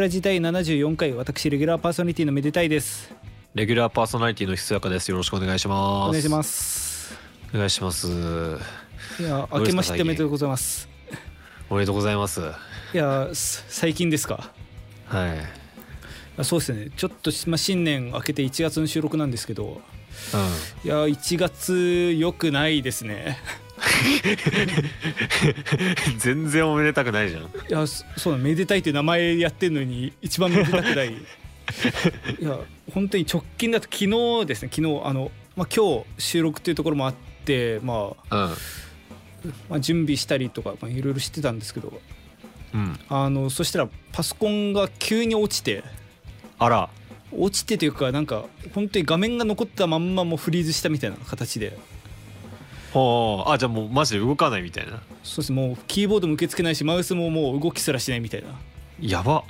でらじ第74回私レギュラーパーソナリティのめでたいです。レギュラーパーソナリティのひそやかです。よろしくお願いします。お願いします。お願いします。いや明けましておめでとうございます。おめでとうございます。いやす最近ですか？はい。あそうですね。ちょっと、まあ、新年明けて1月の収録なんですけど。うん。いや1月良くないですね 全然おめでたくないじゃん。いやそそうだめでたいって名前やってんのに一番めでたくない。いや本当に直近だと昨日ですね。昨日あの、まあ、今日収録っていうところもあって、まあ、うん。まあ準備したりとかまあいろいろしてたんですけど。うん。あのそしたらパソコンが急に落ちて。あら。落ちてというかなんか本当に画面が残ったまんまもうフリーズしたみたいな形でほうあじゃあもうマジで動かないみたいな。そうです。もうキーボードも受け付けないしマウスももう動きすらしないみたいな。やば。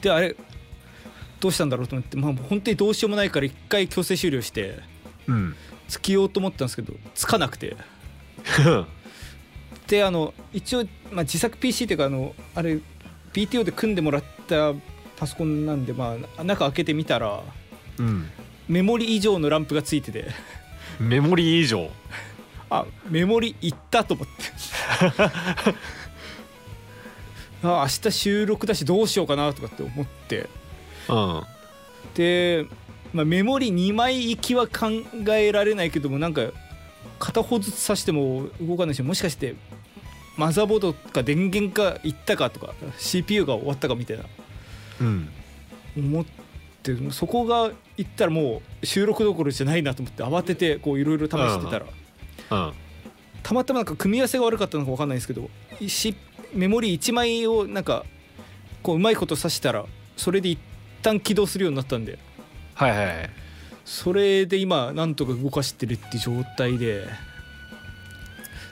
であれどうしたんだろうと思ってまあ本当にどうしようもないから一回強制終了してうん。つけようと思ったんですけどつかなくて。であの一応、まあ、自作 PC っていうかあのあれ PTO で組んでもらったパソコンなんでまあ中開けてみたらうん。メモリ以上のランプがついててメモリー以上。あメモリいったと思って。あ明日収録だしどうしようかなとかって思って。うん。で、まあ、メモリ2枚行きは考えられないけどもなんか片方ずつ挿しても動かないしもしかしてマザーボードか電源かいったかとか CPU が終わったかみたいな。うん。思ってそこがいったらもう収録どころじゃないなと思って慌ててこういろいろ試してたら。うんたまたまなんか組み合わせが悪かったのか分かんないですけどしメモリ1枚をなんかこううまいこと挿したらそれで一旦起動するようになったんで。はいはいはい。それで今なんとか動かしてるって状態で。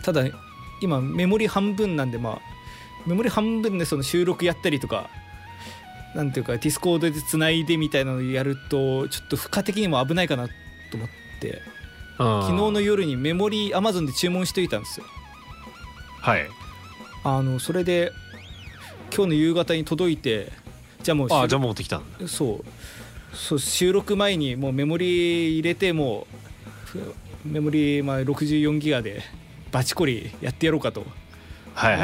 ただ今メモリ半分なんでまあメモリ半分でその収録やったりとかなんていうかディスコードでつないでみたいなのをやるとちょっと負荷的にも危ないかなと思って。昨昨日の夜にメモリ Amazon で注文しといたんですよ。はい。あのそれで今日の夕方に届いてじゃあもうあ収じゃあ持ってきたんだ。そう。そう収録前にもうメモリ入れてもうふメモリまあ64ギガでバチコリやってやろうかと。はいはい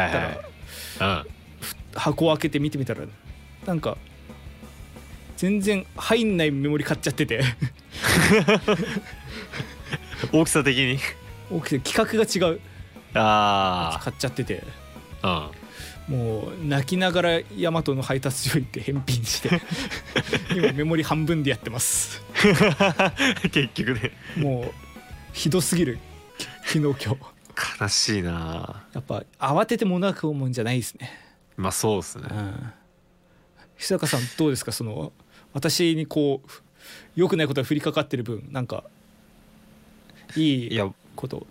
はい。箱を開けて見てみたらなんか全然入んないメモリ買っちゃってて。う ん大きさ的に。大きさ規格が違う。あ買っちゃってて。あもう泣きながらヤマトの配達所行って返品して。今メモリ半分でやってます。う ん結局ね。もうひどすぎる。昨日今日。悲しいな。やっぱ慌てて物が買うもんじゃないですね。まあそうですね。うん久坂さんどうですか？その私にこう良くないことが降りかかってる分なんかいいいやこと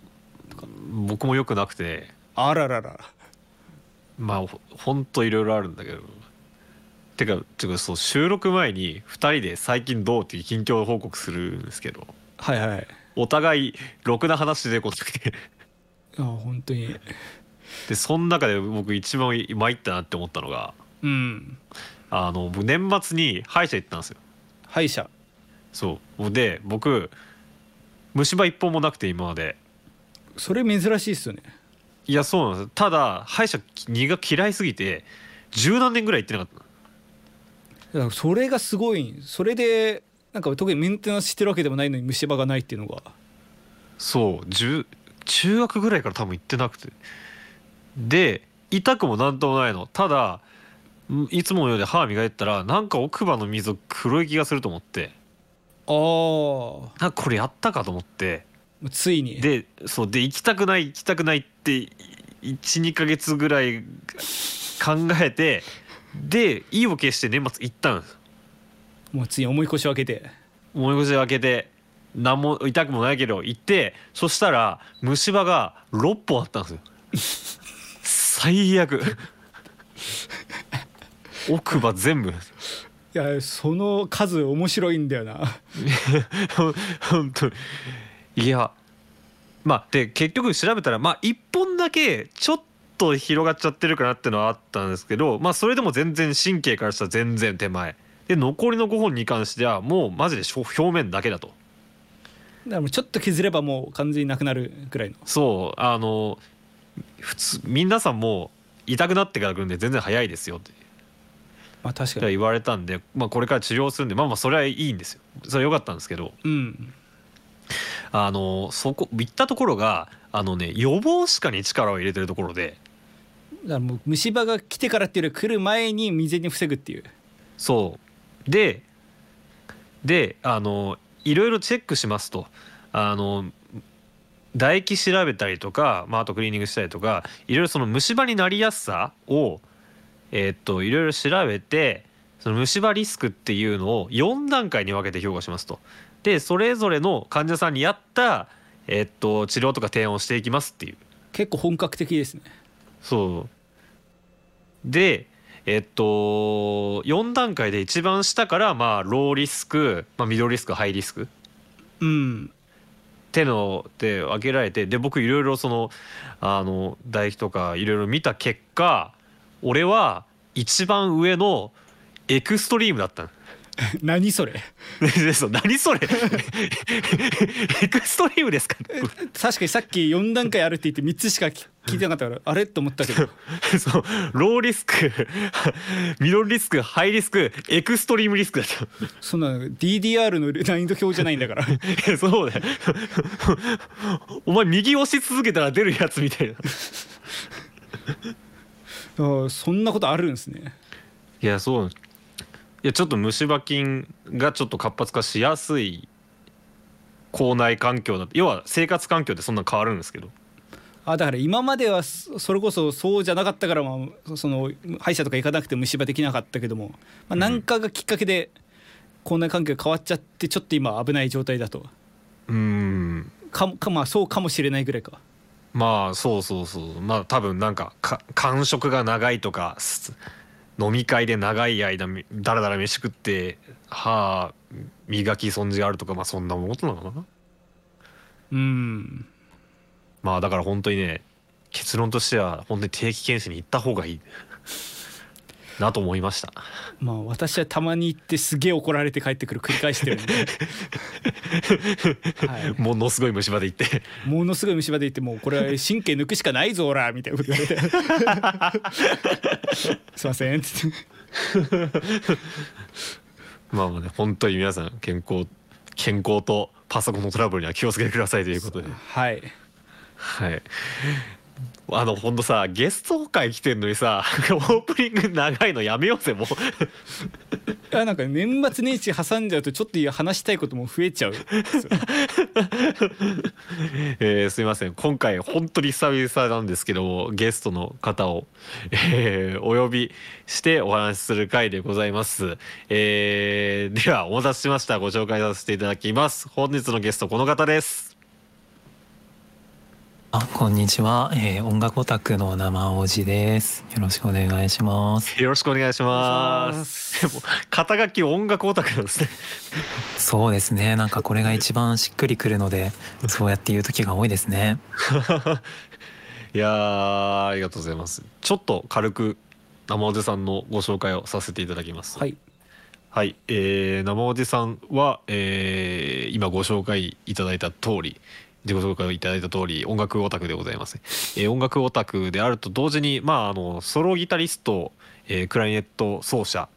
僕もよくなくて。あららら。まあほほんといろいろあるんだけど。てかてかそう収録前に2人で最近どうっていう近況報告するんですけど。はいはい。お互いろくな話でこなくて。あ本当に。でその中で僕一番参ったなって思ったのがうんあの僕年末に歯医者行ったんですよ。歯医者。そう。で僕虫歯一本もなくて今まで。それ珍しいっすよね。いやそうなんですただ歯医者苦が嫌いすぎて十何年ぐらい行ってなかった。それがすごい。それでなんか特にメンテナンスしてるわけでもないのに虫歯がないっていうのが。そう。10中学ぐらいから多分行ってなくて。で痛くもなんともないの。ただんいつものようで歯磨いてたらなんか奥歯の溝黒い気がすると思って。ああこれやったかと思って。あついに。でそうで行きたくない行きたくないって12ヶ月ぐらい考えてで意を決して年末行ったんです。もうついに重い腰を開けて。思い越し開けて何も痛くもないけど行ってそしたら虫歯が6本あったんですよ。最悪奥歯全部。いやその数面白いんだよな。ほ 本当に。いやまあで結局調べたらまあ1本だけちょっと広がっちゃってるかなってのはあったんですけどまあそれでも全然神経からしたら全然手前。で残りの5本に関してはもうマジで表面だけだと。だからもうちょっと削ればもう完全になくなるぐらいの。そうあの普通皆さんもう痛くなってから来るんで全然早いですよってまあ確かに。言われたんで、まあ、これから治療するんでまあまあそれはいいんですよ。それは良かったんですけどうん。あのそこ行ったところがあのね予防歯科に力を入れてるところでだからもう虫歯が来てからっていうより来る前に未然に防ぐっていう。そう。でであのいろいろチェックしますと。あの唾液調べたりとか、まあ、あとクリーニングしたりとかいろいろその虫歯になりやすさをえーっといろいろ調べてその虫歯リスクっていうのを4段階に分けて評価しますと。でそれぞれの患者さんに合った、えーっと治療とか提案をしていきますっていう。結構本格的ですねそうでえっと4段階で一番下からまあローリスク、まあ、ミドルリスクハイリスクっうんてので分けられてで僕いろいろそのあの唾液とかいろいろ見た結果俺は一番上のエクストリームだったの。何それ？何それ？エクストリームですか？確かにさっき4段階あるって言って3つしか聞聞いてなかったからあれ？と思ったけど。そうローリスクミドルリスクハイリスクエクストリームリスクだった。そんな DDR の難易度表じゃないんだから。そうだよ。お前右押し続けたら出るやつみたいなそんなことあるんですね。いやそう。いやちょっと虫歯菌がちょっと活発化しやすい口内環境だ。要は生活環境ってそんな変わるんですけど。あだから今まではそそれこそそうじゃなかったから、まあ、その歯医者とか行かなくて虫歯できなかったけども、まあ、何かがきっかけで口内環境が変わっちゃってちょっと今危ない状態だと。うーん。かもかまあそうかもしれないぐらいかまあそうそうそう。まあ多分なんかか間食が長いとかす飲み会で長い間みだらだら飯食って歯磨き損じがあるとかまあそんなことなのかな。うん。まあだから本当にね結論としては本当に定期検診に行った方がいいなと思いました。まあ私はたまに行ってすげえ怒られて帰ってくる繰り返してるんで、はい、ものすごい虫歯で行って。ものすごい虫歯で行ってもうこれは神経抜くしかないぞおらみたいなこと言われて。すいませんっつって。まあまあね本当に皆さん健康健康とパソコンのトラブルには気をつけてくださいということで。はい。はいあのほんとさゲスト会来てんのにさ オープニング長いのやめようぜもう。いやなんか年末年始挟んじゃうとちょっと話したいことも増えちゃう。えーすいません。今回本当に久々なんですけどもゲストの方を、えーお呼びしてお話しする回でございます、えーではお待たせしました。ご紹介させていただきます。本日のゲストこの方ですあ、こんにちは、えー音楽オタクの生おじです。よろしくお願いします。よろしくお願いしますでも肩書き音楽オタクなんですねそうですね。なんかこれが一番しっくりくるので、そうやって言う時が多いですね。いやーありがとうございますちょっと軽く生おじさんのご紹介をさせていただきますはいはい、えー、生おじさんは、えー今ご紹介いただいた通り自己紹介をいただいた通り音楽オタクでございます、えー音楽オタクであると同時にまああのソロギタリスト、えークラリネット奏者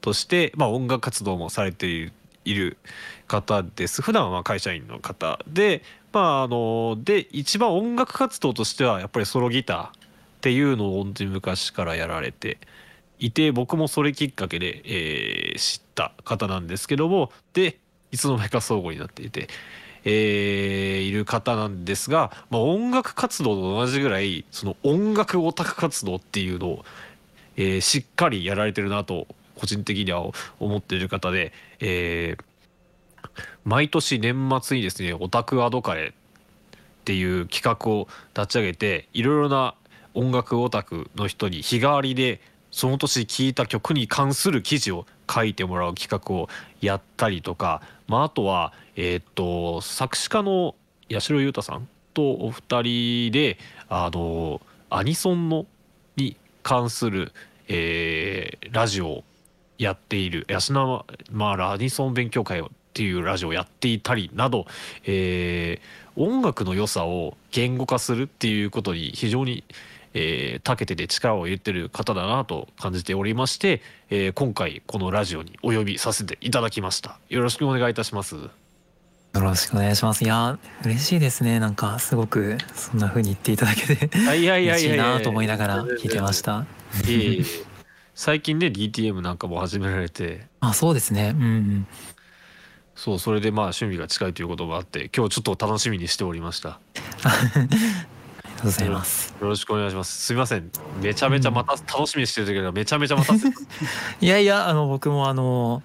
として、まあ、音楽活動もされているいる方です。普段は会社員の方でまああので一番音楽活動としてはやっぱりソロギターっていうのを本当に昔からやられていて僕もそれきっかけで、えー知った方なんですけどもでいつの間にか相互になっていて、えーいる方なんですが、まあ、音楽活動と同じぐらいその音楽オタク活動っていうのを、えーしっかりやられてるなと個人的には思っている方で、えー毎年年末にですねオタクアドカレっていう企画を立ち上げていろいろな音楽オタクの人に日替わりでその年聴いた曲に関する記事を書いてもらう企画をやったりとか、まあ、あとは、えーっと作詞家の八代裕太さんとお二人であのアニソンのに関する、えーラジオをやっている安永まあアニソン勉強会っていうラジオをやっていたりなど、えー音楽の良さを言語化するっていうことに非常にえー長けてて力を入れてる方だなと感じておりまして、えー今回このラジオにお呼びさせていただきました。よろしくお願いいたします。よろしくお願いします。いや嬉しいですね。なんかすごくそんな風に言っていただけて。嬉しいなと思いながら聞いてました。最近ね DTM なんかも始められて。あそうですね。うんうん。そうそれでまあ趣味が近いということもあって今日ちょっと楽しみにしておりました とうございます。よろしくお願いします。すみません。めちゃめちゃまた楽しみにしてる時がめちゃめちゃ待た いやいやあの僕もあの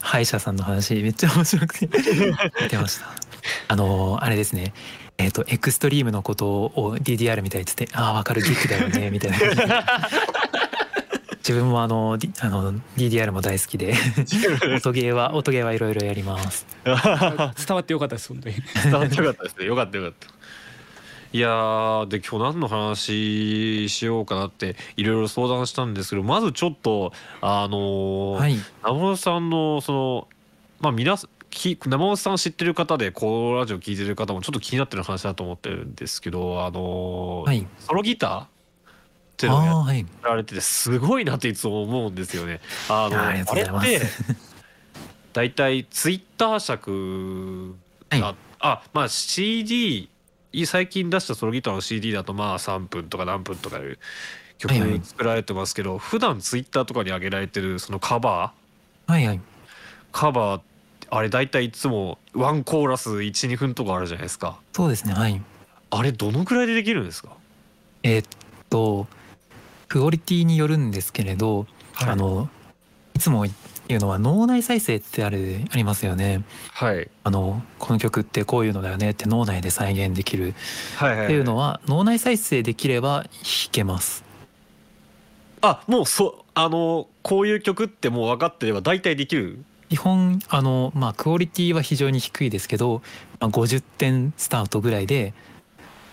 歯医者さんの話めっちゃ面白くて 見てました。あのあれですね。えっ、とエクストリームのことを DDR みたいに言っててああ分かる。ギックだよね みたいな。自分もあの,、D、あの DDR も大好きで音ゲーは音ゲーはいろいろやります。伝わってよかったです本当に。伝わってよかったですね。よかったよかったいやーで今日何の話しようかなっていろいろ相談したんですけどまずちょっとあのーはい。生本さんのそのまあ皆さんき生本さん知ってる方でこのラジオ聞いてる方もちょっと気になってる話だと思ってるんですけどあのーはい。ソロギターっていうあのをやられててすごいなっていつも思うんですよね。あのあれって大体ツイッター尺はい。が、あまあ CD 最近出したソロギターの CD だとまあ3分とか何分とかいう曲はいはい作られてますけど、普段ツイッターとかに上げられてるそのカバー。はいはい。カバーあれ大体いつもワンコーラス12分とかあるじゃないですか。そうですねはい。あれどのくらいでできるんですか、えーっとクオリティによるんですけれど、あのいつも言うのは脳内再生ってあるありますよね。はい。あのこの曲ってこういうのだよねって脳内で再現できる。はいはいっていうのは脳内再生できれば弾けます。あもうそうあのこういう曲ってもう分かってれば大体できる？基本あのまあクオリティは非常に低いですけど、まあ、50点スタートぐらいで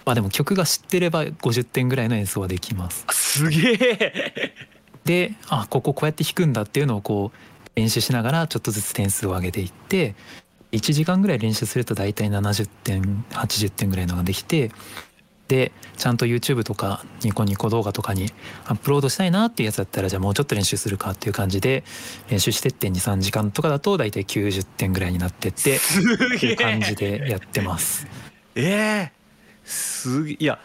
まあでも曲が知ってれば50点ぐらいの演奏はできます。すげえ。であこここうやって弾くんだっていうのをこう練習しながらちょっとずつ点数を上げていって1時間ぐらい練習すると大体70点80点ぐらいのができてでちゃんと YouTube とかニコニコ動画とかにアップロードしたいなっていうやつだったらじゃあもうちょっと練習するかっていう感じで練習してって23時間とかだと大体90点ぐらいになってってっていう感じでやってます。ええすげえいや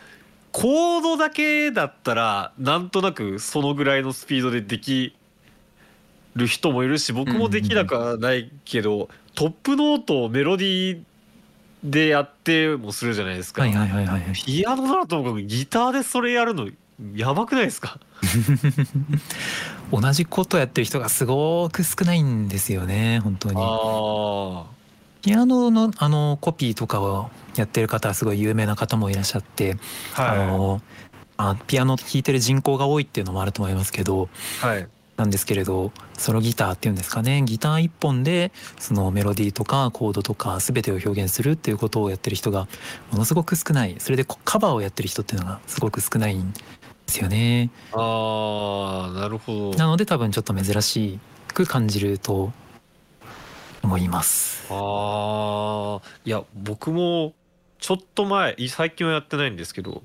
コードだけだったらなんとなくそのぐらいのスピードでできる人もいるし僕もできなくはないけど、トップノートをメロディーでやってもするじゃないですか、はいはいはいはい。ピアノならともかくギターでそれやるのやばくないですか？同じことやってる人がすごく少ないんですよね本当に。あピアノのあのコピーとかをやってる方はすごい有名な方もいらっしゃって、あはい。あのあピアノ弾いてる人口が多いっていうのもあると思いますけどはいなんですけれどソロギターっていうんですかね。ギター一本でそのメロディーとかコードとか全てを表現するっていうことをやってる人がものすごく少ない。それでこカバーをやってる人っていうのがすごく少ないんですよね。ああなるほど。なので多分ちょっと珍しく感じると思います。ああいや僕もちょっと前い最近はやってないんですけど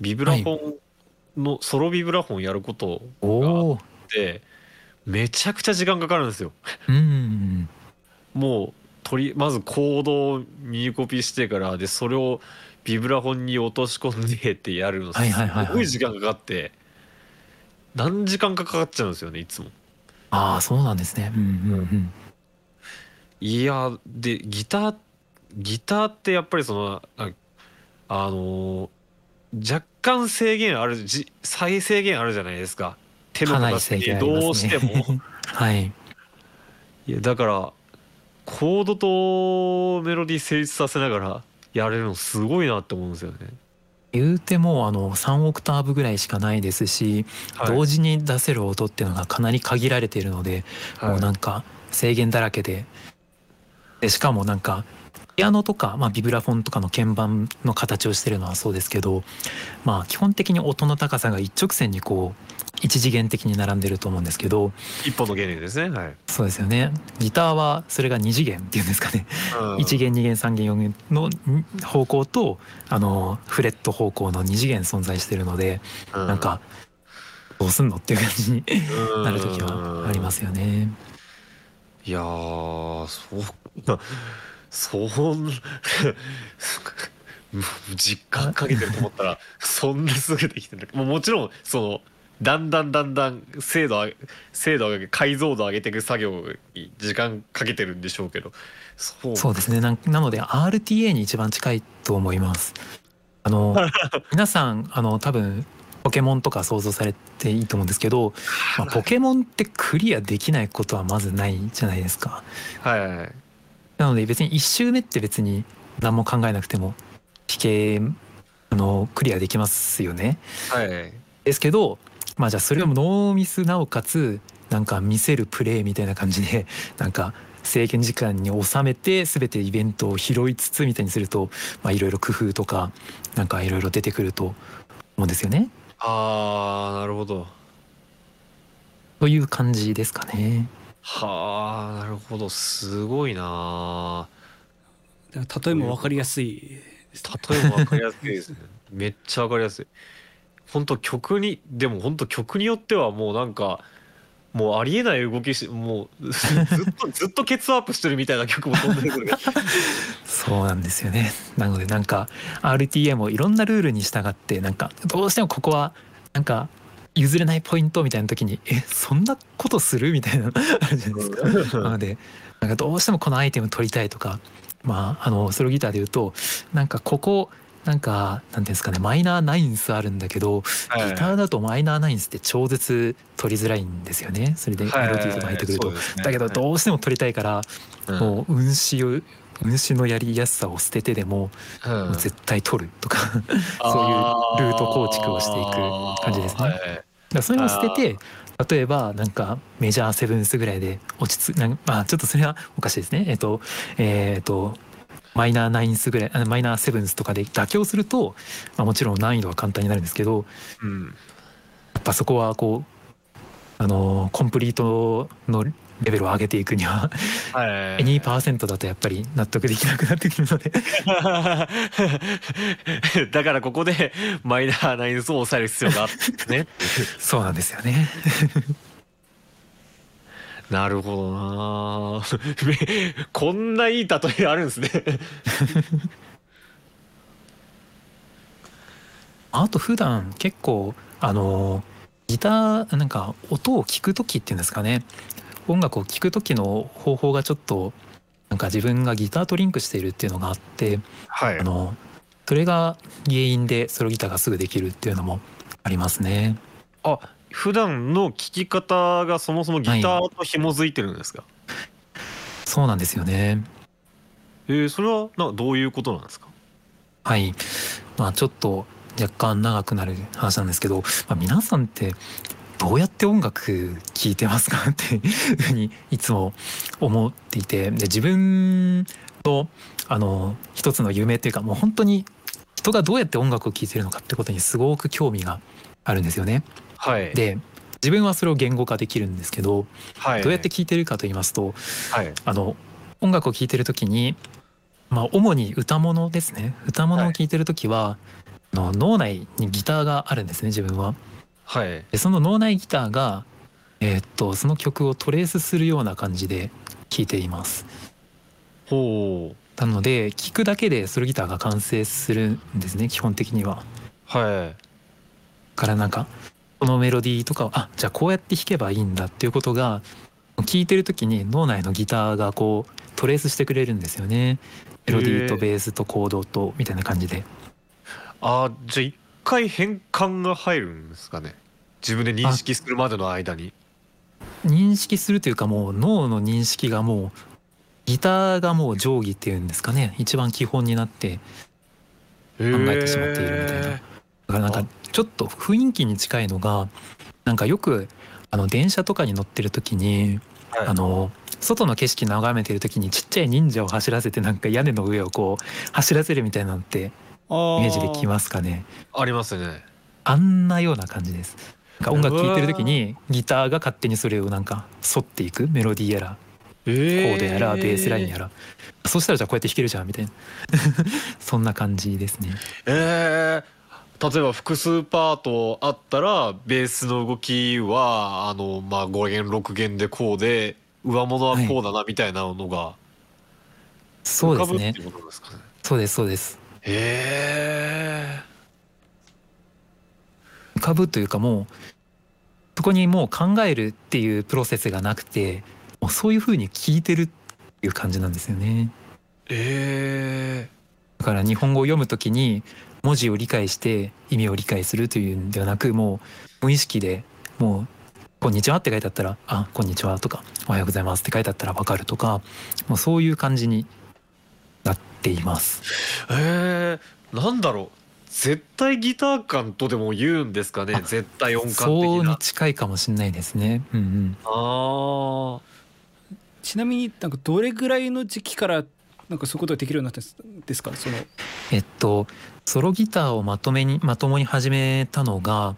ビブラフォンの、ソロビブラフォンやることおお、でめちゃくちゃ時間かかるんですよ。うん、もう取りまずコードを右コピーしてからでそれをビブラフォンに落とし込んでってやるのすごい時間かかって何時間かかかっちゃうんですよねいつも。ああそうなんですね。うんうんうん。いやでギターギターってやっぱりそのああのー若干制限あるじ再制限あるじゃないですか手の形にどうしても。はい。いやだからコードとメロディー成立させながらやれるのすごいなって思うんですよね。言うてもあの3オクターブぐらいしかないですし、はい。同時に出せる音っていうのがかなり限られているので、はい。もうなんか制限だらけで。でしかもなんかピアノとか、まあ、ビブラフォンとかの鍵盤の形をしてるのはそうですけど、まあ、基本的に音の高さが一直線にこう一次元的に並んでると思うんですけど。一本の原理ですね。はい、そうですよね。ギターはそれが二次元っていうんですかね。うん。1限2限3限4限の方向とあのフレット方向の2次元存在してるのでうなんかどうすんのっていう感じになる時はありますよね。いやーそうなそんな 実感かけてると思ったらそんなすぐできてる。もちろんそのだんだんだんだん精度精度上げ解像度上げていく作業に時間かけてるんでしょうけどそうですねなんなので RTA に一番近いと思います。あの 皆さんあの多分ポケモンとか想像されていいと思うんですけど、まあ、ポケモンってクリアできないことはまずないじゃないですか。はいはいはいなので別に1周目って別に何も考えなくても弾けあのクリアできますよね。はいですけどまあじゃあそれをノーミスなおかつなんか見せるプレイみたいな感じで なんか制限時間に収めて全てイベントを拾いつつみたいにするとまあいろいろ工夫とかなんかいろいろ出てくると思うんですよね。あーなるほど。という感じですかね。はあなるほど。すごいな例えも分かりやすいですね。例えば分かりやすいですね。めっちゃ分かりやすい本当曲にでも本当曲によってはもうなんかもうありえない動きしもうずっとずっとケツアップしてるみたいな曲も飛んでくるそうなんですよね。なのでなんか RTA もいろんなルールに従ってなんかどうしてもここはなんか譲れないポイントみたいな時にえそんなことするみたいなのあるじゃないですか？なのでなんかどうしてもこのアイテム取りたいとかまああのソロギターで言うとなんかここなんかなんていうんですかねマイナーナインスあるんだけどギはい。ターだとマイナーナインスって超絶取りづらいんですよね。それでメロディーとか入ってくると。だけどどうしても取りたいからうん。もう運指を運指のやりやすさを捨ててでもうん。もう絶対取るとかそういうルート構築をしていく感じですね。はい。だそういうのを捨てて例えばなんかメジャーセブンスぐらいで落ち着なんまあちょっとそれはおかしいですね。えっとえっとマイナーナインスぐらいあマイナーセブンスとかで妥協すると、まあ、もちろん難易度は簡単になるんですけどうん。やっぱそこはこうあのコンプリートのレベルを上げていくにははい。2%だとやっぱり納得できなくなってくるので。だからここでマイナーナインスを抑える必要があってね。そうなんですよね。なるほどな。めこんないい例えあるんですね。あと普段結構あのギターなんか音を聞く時っていうんですかね。音楽を聴く時の方法がちょっとなんか自分がギターとリンクしているっていうのがあってはい。あのそれが原因でソロギターがすぐできるっていうのもありますね。あ普段の聴き方がそもそもギターと紐づいてるんですか、そうなんですよね。えー、それはなどういうことなんですか？はい。まあちょっと若干長くなる話なんですけど、まあ、皆さんってどうやって音楽聴いてますかっていうふうにいつも思っていてで自分のあの一つの夢っていうかもう本当に人がどうやって音楽を聴いてるのかってことにすごく興味があるんですよね。はい。で自分はそれを言語化できるんですけどはい。どうやって聴いてるかと言いますとはい。あの音楽を聴いてる時に、まあ、主に歌物ですね。歌物を聴いてる時は、あの脳内にギターがあるんですね自分は。はい。でその脳内ギターが、えーっとその曲をトレースするような感じで聴いています。ほう。なので聴くだけでソロギターが完成するんですね基本的には。はい。からなんかこのメロディーとかをあじゃあこうやって弾けばいいんだっていうことが聴いてる時に脳内のギターがこうトレースしてくれるんですよね。メロディーとベースとコードとみたいな感じで。あじゃあ一回変換が入るんですかね。自分で認識するまでの間に。認識するというかもう脳の認識がもうギターがもう定規っていうんですかね。一番基本になって考考えてしまっているみたいなだからなんかちょっと雰囲気に近いのがなんかよくあの電車とかに乗ってる時にあの外の景色眺めてる時にちっちゃい忍者を走らせてなんか屋根の上をこう走らせるみたいなのってイイメージできますかね。ありますね。あんなような感じです。なんか音楽聴いてる時にギターが勝手にそれをなんか沿っていくメロディーやらココードやらベースラインやら。そしたらじゃあこうやって弾けるじゃんみたいな。そんな感じですね。えー、例えば複数パートあったらベースの動きはあのまあ5弦6弦でこうで上物はこうだなみたいなのがそうですねす。かね。そうですそうです。へ浮かぶというかもうそこにもう考えるっていうプロセスがなくてもうそういう風に聞いてるっていう感じなんですよね。ええだから日本語を読むときに文字を理解して意味を理解するというんではなくもう無意識でもう「こんにちは」って書いてあったら「あこんにちは」とか「おはようございます」って書いてあったら分かるとかもうそういう感じになっています。えー、なんだろう絶対ギター感とでも言うんですかねあ絶対音感的そうにな近いかもしれないですね。うんうん、あちなみになんかどれぐらいの時期からなんかそういうことができるようになったんですか？その。えっとソロギターをまとめにまともに始めたのが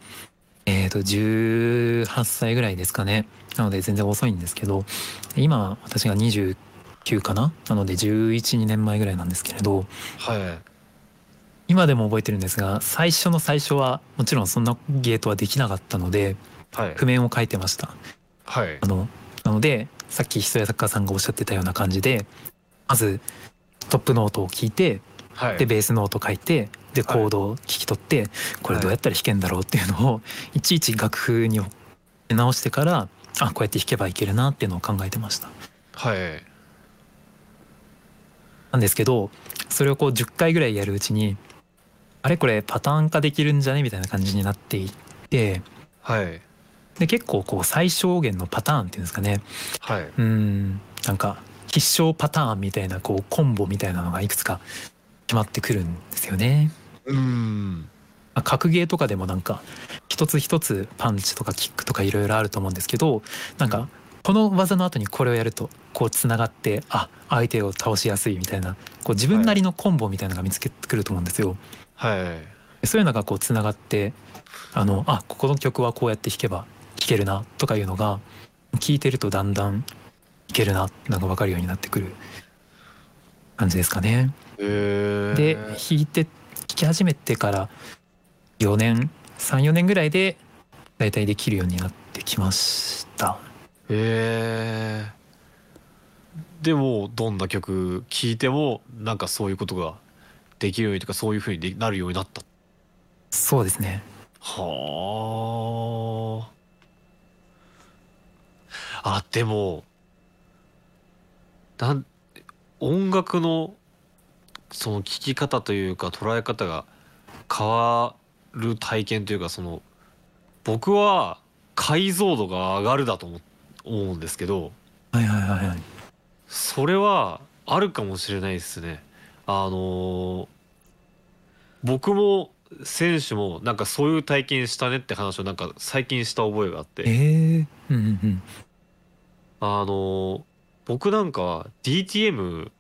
えっと18歳ぐらいですかね。なので全然遅いんですけど今私が29かな？なので1112年前ぐらいなんですけれどあはい。今でも覚えてるんですが最初の最初はもちろんそんなゲートはできなかったのではい。譜面を書いてました。はい。あのなのでさっきひそや作家さんがおっしゃってたような感じでまずトップノートを聞いてはい。でベースノート書いてでコードを聞き取ってこれどうやったら弾けんだろうっていうのをい。ちいち楽譜に直してからあこうやって弾けばいけるなっていうのを考えてました。はい。なんですけどそれをこう10回ぐらいやるうちにあれこれパターン化できるんじゃね？みたいな感じになっていってはい。で結構こう最小限のパターンっていうんですかね。はい。うん。なんか必勝パターンみたいなこうコンボみたいなのがいくつか決まってくるんですよね。うんまあ格ゲーとかでもなんか一つ一つパンチとかキックとかいろいろあると思うんですけどなんかこの技の後にこれをやるとこうつながってあ相手を倒しやすいみたいなこう自分なりのコンボみたいなのが見つけてくると思うんですよ。はいそういうのがこうつながってあのあここの曲はこうやって弾けば弾けるなとかいうのが聴いてるとだんだんいけるななんか分かるようになってくる感じですかね。えー、で弾いて弾き始めてから4年34年ぐらいで大体できるようになってきました。えー、でもどんな曲聴いてもなんかそういうことができるようにとかそういうふうにでなるようになったそうですね。はああでもなん音楽のその聴き方というか捉え方が変わる体験というかその僕は解像度が上がるだと思思うんですけどはいはいはいはい。それはあるかもしれないですね。あのー僕も選手もなんかそういう体験したねって話をなんか最近した覚えがあって、えー、うんうんうん。あのー僕なんかは DTM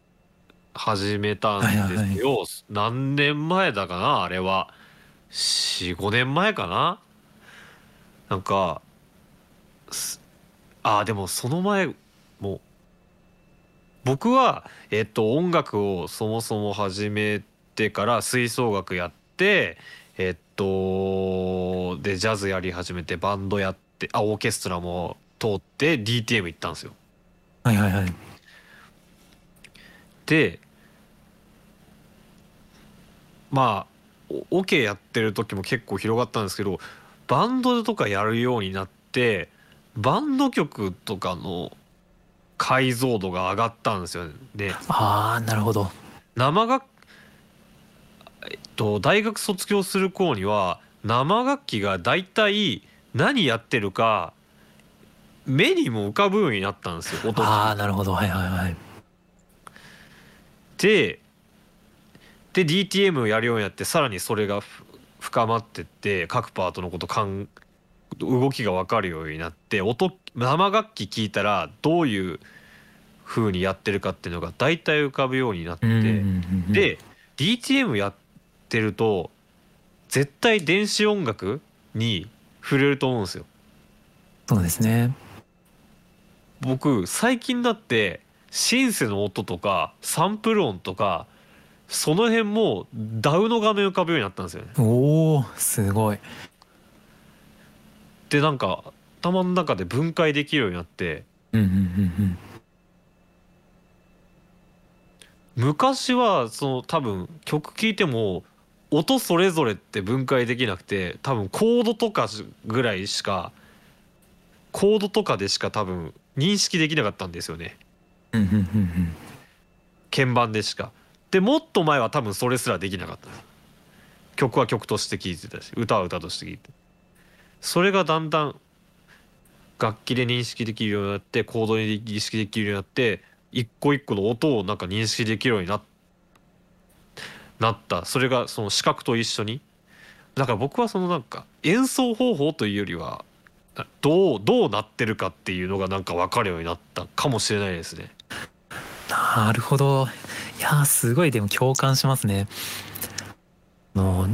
始めたんですよ、何年前だかなあれは。45年前かな。なんかすあーでもその前も僕はえっと音楽をそもそも始めてから吹奏楽やってえっとでジャズやり始めてバンドやってあオーケストラも通って DTM 行ったんですよ。はいはいはい。でまあオオケやってる時も結構広がったんですけどバンドとかやるようになってバンド曲とかの解像度が上がったんですよね。でああなるほど。生楽えっと大学卒業する頃には生楽器が大体何やってるか目にも浮かぶようになったんですよ音ああなるほどはいはいはい。でで DTM をやるようになってさらにそれがふ深まってって各パートのことかん動きが分かるようになって音生楽器聞いたらどういう風にやってるかっていうのが大体浮かぶようになって、うんうんうんうんで DTM やってると絶対電子音楽に触れると思うんですよ。そうですね僕最近だってシンセの音とかサンプル音とかその辺もダウの画面浮かぶようになったんですよね。おおすごいでなんか頭の中で分解できるようになってうんうんうん昔はその多分曲聴いても音それぞれって分解できなくて多分コードとかぐらいしかコードとかでしか多分認識できなかったんですよね。鍵盤でしか。でもっと前は多分それすらできなかった曲は曲として聴いてたし歌は歌として聴いて。それがだんだん楽器で認識できるようになってコードで認識できるようになって一個一個の音をなんか認識できるようにななった。それがその視覚と一緒に。だから僕はそのなんか演奏方法というよりはなどうどうなってるかっていうのがなんか分かるようになったかもしれないですね。なるほど。いやーすごいでも共感しますね。あの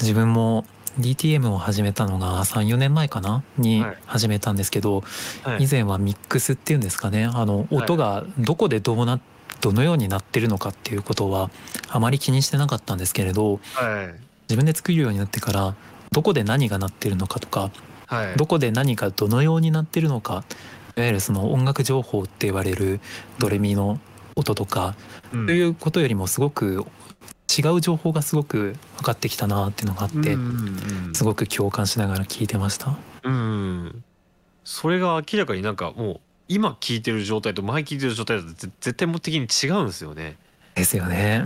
自分も DTM を始めたのが34年前かな？にはい始めたんですけど、はい。以前はミックスっていうんですかね。あの音がどこでどうなどのようになってるのかっていうことはあまり気にしてなかったんですけれどはい。自分で作るようになってからどこで何が鳴ってるのかとかはい。どこで何がどのようになってるのか。いわゆるその音楽情報って言われるドレミの音とかうん。ということよりもすごく違う情報がすごく分かってきたなっていうのがあってうんうんうん。すごく共感しながら聞いてました。うんそれが明らかになんかもう今聞いてる状態と前聞いてる状態だとぜ絶対的に違うんですよね。ですよね。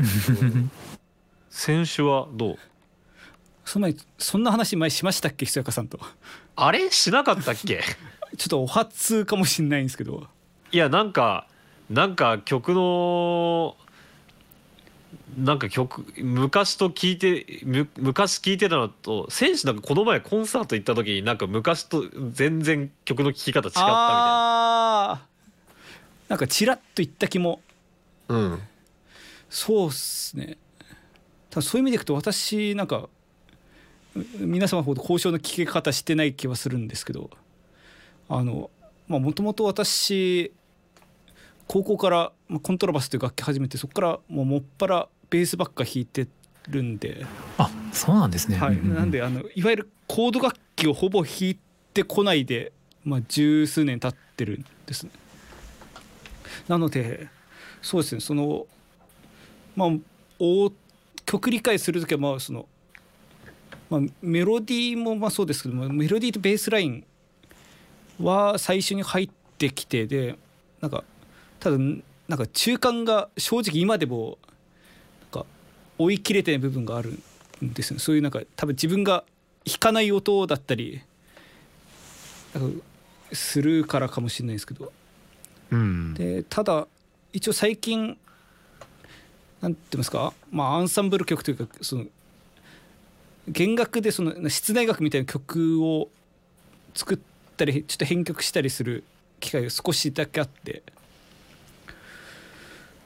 選手はどう？その前そんな話前しましたっけ？ひそやかさんとあれしなかったっけ？ちょっとお初かもしれないんですけど。いやなんかなんか曲のなんか曲昔と聞いてむ昔聞いてたのと選手なんかこの前コンサート行った時になんか昔と全然曲の聴き方違ったみたいな。なんかちらっと言った気も。うん。そうっすね。ただそういう意味でいくと私なんかう皆様ほど交渉の聞き方してない気はするんですけどあのまあもともと私高校からまあコントラバスという楽器始めてそこからもうもっぱらベースばっか弾いてるんで、あそうなんですね。はい、うんうんなんであのいわゆるコード楽器をほぼ弾いてこないで、まあ、十数年経ってるんですね。なのでそうですねそのまあ大曲理解する時はまあその、まあ、メロディーもまあそうですけどもメロディーとベースラインは最初に入ってきてでなんかただなんか中間が正直今でもなんか追い切れてない部分があるんですよね。そういうなんか多分自分が弾かない音だったりなんかするからかもしれないですけど。うん。でただ一応最近なんて言いますか、まあ、アンサンブル曲というかその弦楽でその室内楽みたいな曲を作ったりちょっと編曲したりする機会が少しだけあって。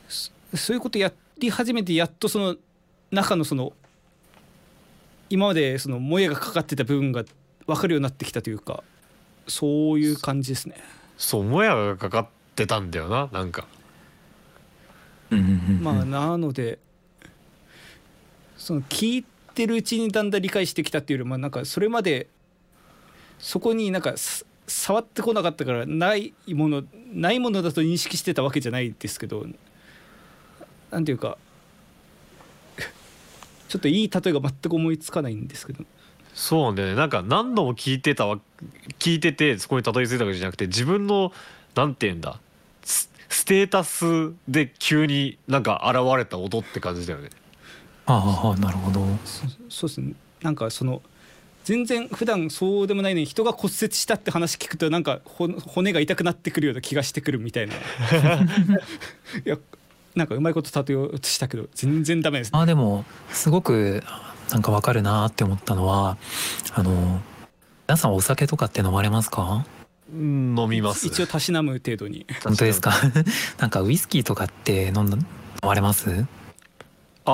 そそういうことやり始めてやっとその中のその今までそのもやがかかってた部分が分かるようになってきたというかそういう感じですね。そうもやがかかってたんだよななんか。まあなのでその聞いててるうちにだんだん理解してきたっていうよりもなんかそれまでそこになんか触ってこなかったからないものないものだと認識してたわけじゃないですけどなんていうかちょっといい例えが全く思いつかないんですけど。そうだよね。なんか何度も聞いてたわ聞いててそこにたどり着いたわけじゃなくて自分のなんて言うんだスステータスで急になんか現れた音って感じだよね。ああなるほど。そそうですね。なんかその全然普段そうでもないのに人が骨折したって話聞くとなんかほ骨が痛くなってくるような気がしてくるみたいな。いやなんかうまいこと例えようとしたけど全然ダメです。あでもすごくなんかわかるなって思ったのはあの皆さんお酒とかって飲まれますか？うん飲みます。一応たしなむ程度に。本当ですか？なんかウイスキーとかって飲んだ飲まれます？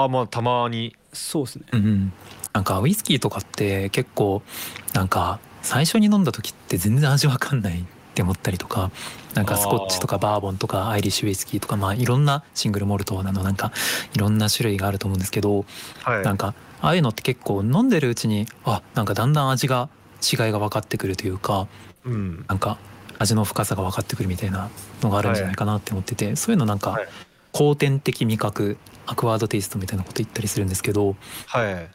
あまあたまに。そうですね。うんうん。なんかウイスキーとかって結構なんか最初に飲んだ時って全然味わかんないって思ったりとかなんかスコッチとかバーボンとかアイリッシュウイスキーとかまあいろんなシングルモルトなのなんかいろんな種類があると思うんですけどはい。なんかああいうのって結構飲んでるうちにあなんかだんだん味が違いが分かってくるというかうん。なんか味の深さが分かってくるみたいなのがあるんじゃないかなって思ってて、そういうのなんかはい。後天的味覚アクワードテイストみたいなこと言ったりするんですけどはい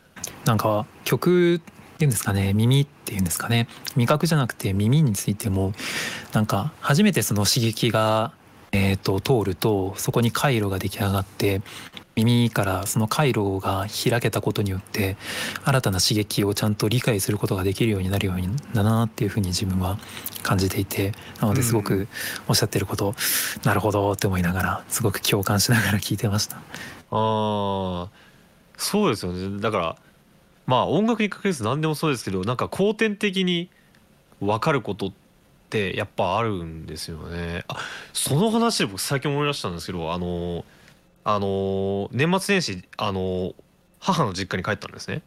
なんか曲っていうんですかね耳っていうんですかね味覚じゃなくて耳についてもなんか初めてその刺激が、えー、と通るとそこに回路が出来上がって耳からその回路が開けたことによって新たな刺激をちゃんと理解することができるようになるようにだなっていうふうに自分は感じていてなのですごくおっしゃってること、なるほどって思いながらすごく共感しながら聞いてました。あーそうですよね。だからまあ音楽に限らず何でもそうですけどなんか後天的に分かることってやっぱあるんですよね。あその話で僕最近思い出したんですけどあのあの年末年始あの母の実家に帰ったんですね、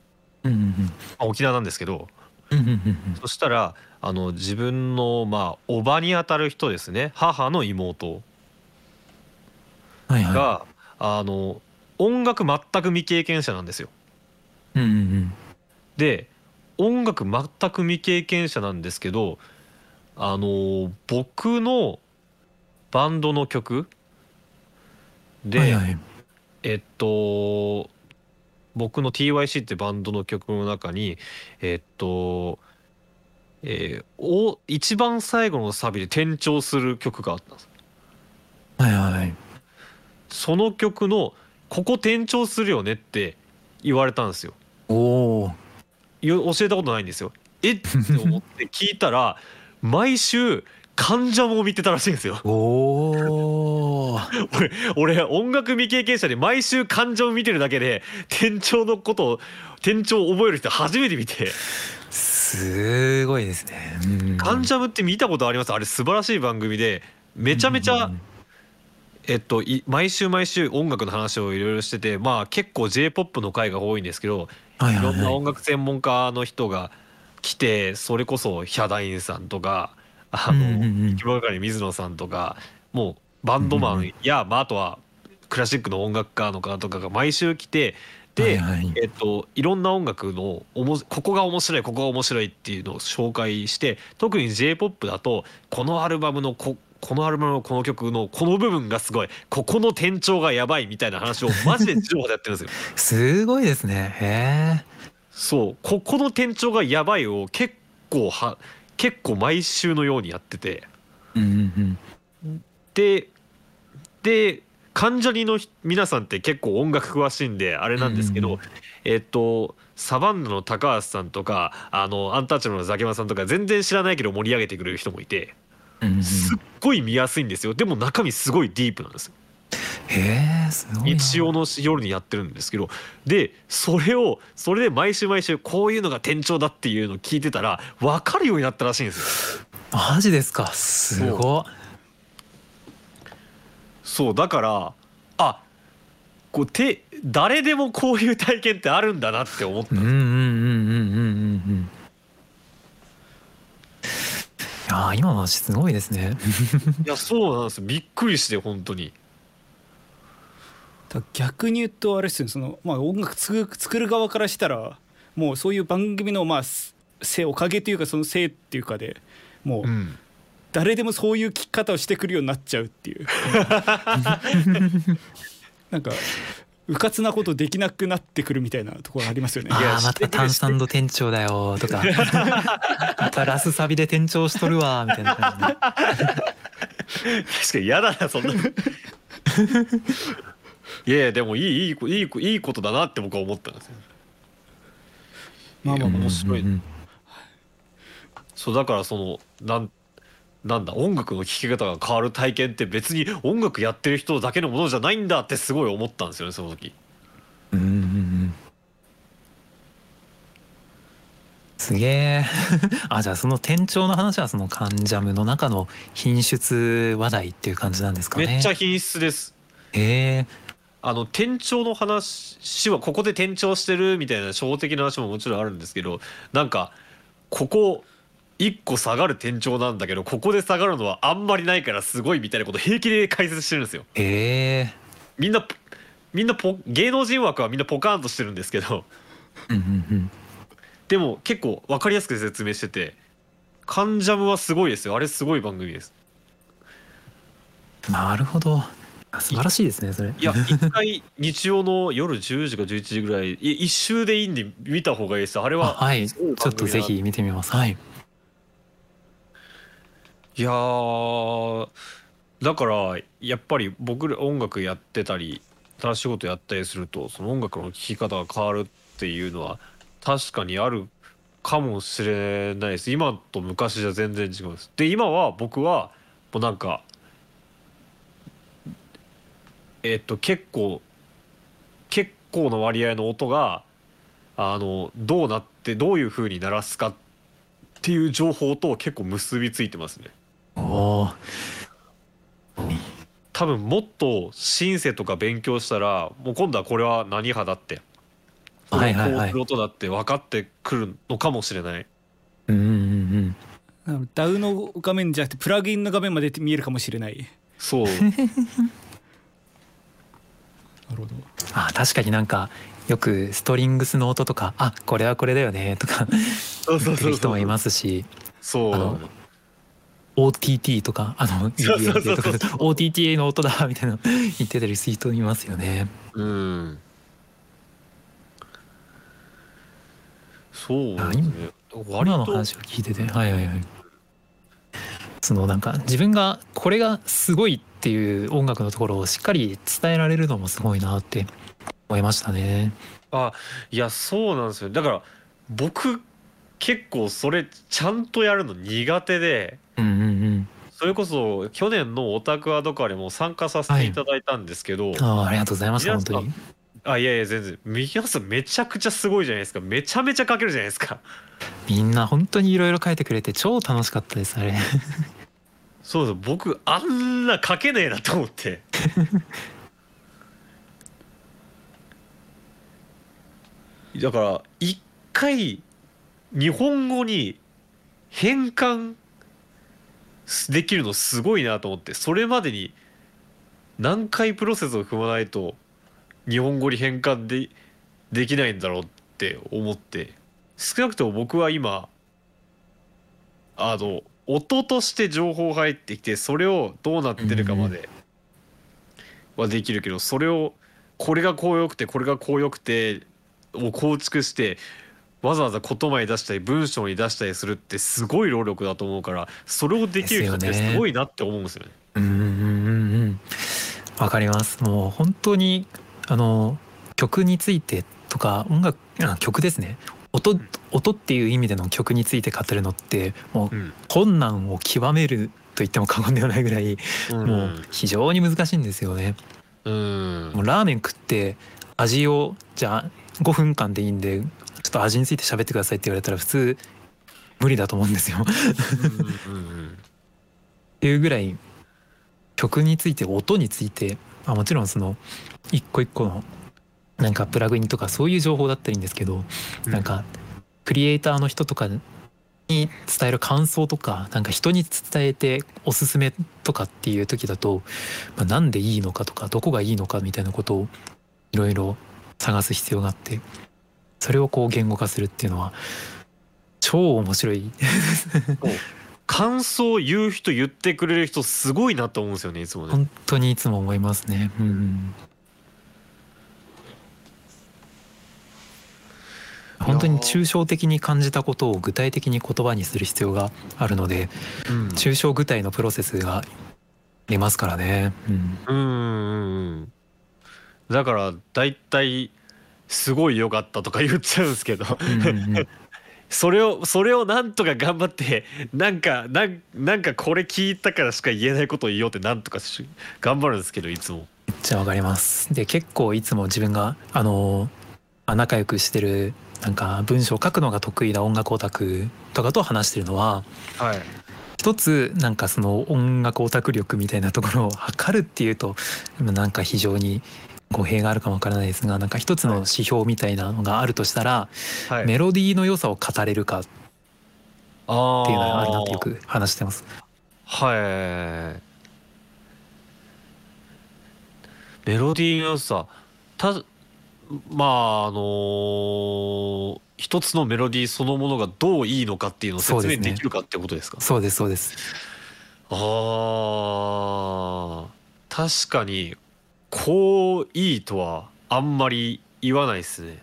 うんうんまあ、沖縄なんですけど。うんうんうんうん。そしたらあの自分のまあおばにあたる人ですね。母の妹。はいはが、あの音楽全く未経験者なんですよ。い。うんうんうんで音楽全く未経験者なんですけどあの僕のバンドの曲で、はいはいえっと僕の TYC ってバンドの曲の中にえっと、えーお一番最後のサビで転調する曲があったんです。はいはい。その曲の「ここ転調するよね」って言われたんですよ。おお。よ教えたことないんですよ。え？って思って聞いたら毎週患者も見てたらしいんですよ。おお。俺俺音楽未経験者で毎週患者を見てるだけで店長のことを店長を覚える人初めて見てすごいですね。うん「患者ム」って見たことありますあれ素晴らしい番組でめちゃめちゃ、えっと、い毎週毎週音楽の話をいろいろしててまあ結構 j p o p の回が多いんですけどはいはいい。ろんなはい音楽専門家の人が来てそれこそヒャダインさんとかあの、うんうんうん。木村係水野さんとかもうバンドマうんうンや、まあ、あとはクラシックの音楽家の方とかが毎週来てで、はいはい。えっと、いろんな音楽のおもここが面白いここが面白いっていうのを紹介して特に j p o p だとこのアルバムのここのアルバムのこの曲のこの部分がすごいここの転調がやばいみたいな話をマジで地上波でやってるんですよ。すごいですね。へえ。そうここの店長がやばいを結構は結構毎週のようにやっててうんうんうん。でで関ジャニのひ皆さんって結構音楽詳しいんであれなんですけど、うんうんえっとサバンナの高橋さんとかあのアンタッチャブルのザキヤマさんとか全然知らないけど盛り上げてくれる人もいてすっごい見やすいんですよでも中身すごいディープなんですよ。へえ。すごいな。日曜の夜にやってるんですけどでそれをそれで毎週毎週こういうのが店長だっていうのを聞いてたら分かるようになったらしいんですよ。マジですか？すごっ。そうだからあこうて誰でもこういう体験ってあるんだなって思ったうんうんうんうんうんうんうん。いやー今の話すごいですね。いやそうなんですびっくりして本当にだから逆に言うとあれですよねその、まあ、音楽作る作る側からしたらもうそういう番組のまあすせいおかげというかそのせいっていうかでもううん誰でもそういう聞き方をしてくるようになっちゃうっていう なんかうかつなことできなくなってくるみたいなところありますよね。ああまた炭酸度店長だよとか。またラスサビで店長しとるわみたいな感じで。確かに嫌だなそんないやいやでもいいいいこいいこいいことだなって僕は思ったんですよ。まあまあまあ面白い。うんうん。そうだからそのなんなんだ音楽の聴き方が変わる体験って別に音楽やってる人だけのものじゃないんだってすごい思ったんですよねその時。うんうんうん。うんすげえ。あじゃあその店長の話はそのカンジャムの中の品質話題っていう感じなんですかね。めっちゃ品質です。へえ。あの店長の話はここで店長してるみたいな初歩的な話ももちろんあるんですけどなんかここ1個下がる店長なんだけどここで下がるのはあんまりないからすごいみたいなこと平気で解説してるんですよ。へえ。みんなみんなポ芸能人枠はみんなポカーンとしてるんですけど。でも結構分かりやすく説明してて「カンジャム」はすごいですよ。あれすごい番組です。なるほど。あ素晴らしいですねそれ。いや一回日曜の夜10時か11時ぐらいい一周でいいんで見た方がいいです。あれあははいちょっとぜひ見てみます。はいいやだからやっぱり僕ら音楽やってたり新しいことやったりするとその音楽の聴き方が変わるっていうのは確かにあるかもしれないです。今と昔じゃ全然違うんです。で今は僕はもうなんかえっと結構結構な割合の音があのどうなってどういう風に鳴らすかっていう情報と結構結びついてますね。多分もっとシンセとか勉強したらもう今度はこれは何波だってはいはいはい。こう音だって分かってくるのかもしれない。うんうんうんダウの画面じゃなくてプラグインの画面まで見えるかもしれない。そう。なるほど。あ確かになんかよくストリングスの音とかあこれはこれだよねとかそうそう言ってる人もいますしそう。あの OTT とかあの OTTA の音だみたいな言ってたりする人いますよね。うん。そうですね。今の話を聞いててはいはいはい。そのなんか自分がこれがすごいっていう音楽のところをしっかり伝えられるのもすごいなって思いましたね。あいやそうなんですよ。だから僕結構それちゃんとやるの苦手でうんうんうん。それこそ去年のオタクアドカレも参加させていただいたんですけど、ああありがとうございました皆さん本当に。あいやいや全然。皆さんめちゃくちゃすごいじゃないですか。めちゃめちゃ書けるじゃないですか。みんな本当にいろいろ書いてくれて超楽しかったですあれ。そうそう。僕あんな書けねえなと思って。だから一回日本語に変換できるのすごいなと思ってそれまでに何回プロセスを踏まないと日本語に変換でできないんだろうって思って少なくとも僕は今あの音として情報入ってきてそれをどうなってるかまではできるけどそれをこれがこうよくてこれがこうよくてを構築してわざわざ言葉に出したり文章に出したりするってすごい労力だと思うからそれをできる人ってですごいなって思うんですよね。うんうんうんうんわかります。もう本当にあの曲についてとか音楽あ曲ですね。音音っていう意味での曲について語るのってもううん。困難を極めると言っても過言ではないぐらいもう非常に難しいんですよね。うん。もうラーメン食って味をじゃあ5分間でいいんでちょっと味について喋ってくださいって言われたら普通無理だと思うんですよ。っていうぐらい曲について音について、まあ、もちろんその一個一個のなんかプラグインとかそういう情報だったらいいんですけど、うん。なんかクリエイターの人とかに伝える感想とかなんか人に伝えておすすめとかっていう時だと、まあ、なんでいいのかとかどこがいいのかみたいなことをいろいろ探す必要があってそれをこう言語化するっていうのは超面白い感想を言う人言ってくれる人すごいなと思うんですよねいつもね。本当にいつも思いますね。うんうん、本当に抽象的に感じたことを具体的に言葉にする必要があるのでうん抽象具体のプロセスがありますからね。うん、うんだから大体すごい良かったとか言っちゃうんですけどうん それをそれをなんとか頑張ってなんかなんなんかこれ聞いたからしか言えないことを言おうってなんとかし頑張るんですけどいつも。めっちゃわかります。で結構いつも自分があのまあ仲良くしてるなんか文章を書くのが得意な音楽オタクとかと話してるのははい一つなんかその音楽オタク力みたいなところを測るっていうとなんか非常に語弊があるかもわからないですがなんか一つの指標みたいなのがあるとしたら、はい。メロディーの良さを語れるかってあいうのがあるなってよく話してます。はい。メロディーの良さ。たまああの一つのメロディーそのものがどういいのかっていうのを説明できるかってことですか？そうですそうです。あー。確かにこういいとはあんまり言わないですね。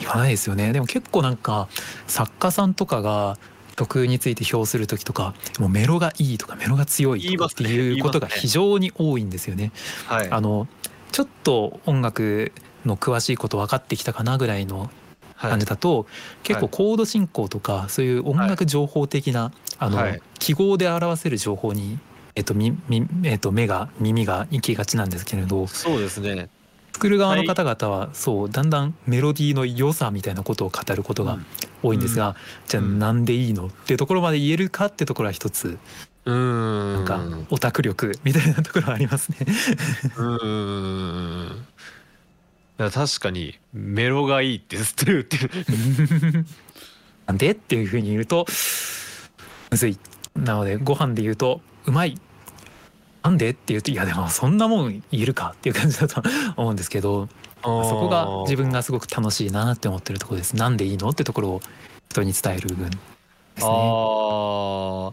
言わないですよね。でも結構なんか作家さんとかが曲について評する時とかもうメロがいいとかメロが強いとかって言いうことが非常に多いんですよね。はい。あのちょっと音楽の詳しいこと分かってきたかなぐらいのはい。感じだと、結構コード進行とかそういう音楽情報的な、あのはい。記号で表せる情報に、えっとみみえっと、目が耳が行きがちなんですけれど。そうですね。作る側の方々はそうだんだんメロディーの良さみたいなことを語ることが多いんですが、じゃあうん。なんでいいのっていうところまで言えるかってところは一つ。うーん。なんかオタク力みたいなところはありますね。うーん。いや確かにメロがいいってずっと言ってる。なんで？っていうふうに言うとむずい。なのでご飯で言うとうまい。なんで？って言うといやでもそんなもん言えるかっていう感じだと 思うんですけどそこが自分がすごく楽しいなって思ってるところです。なんでいいの？ってところを人に伝える分ですあねー。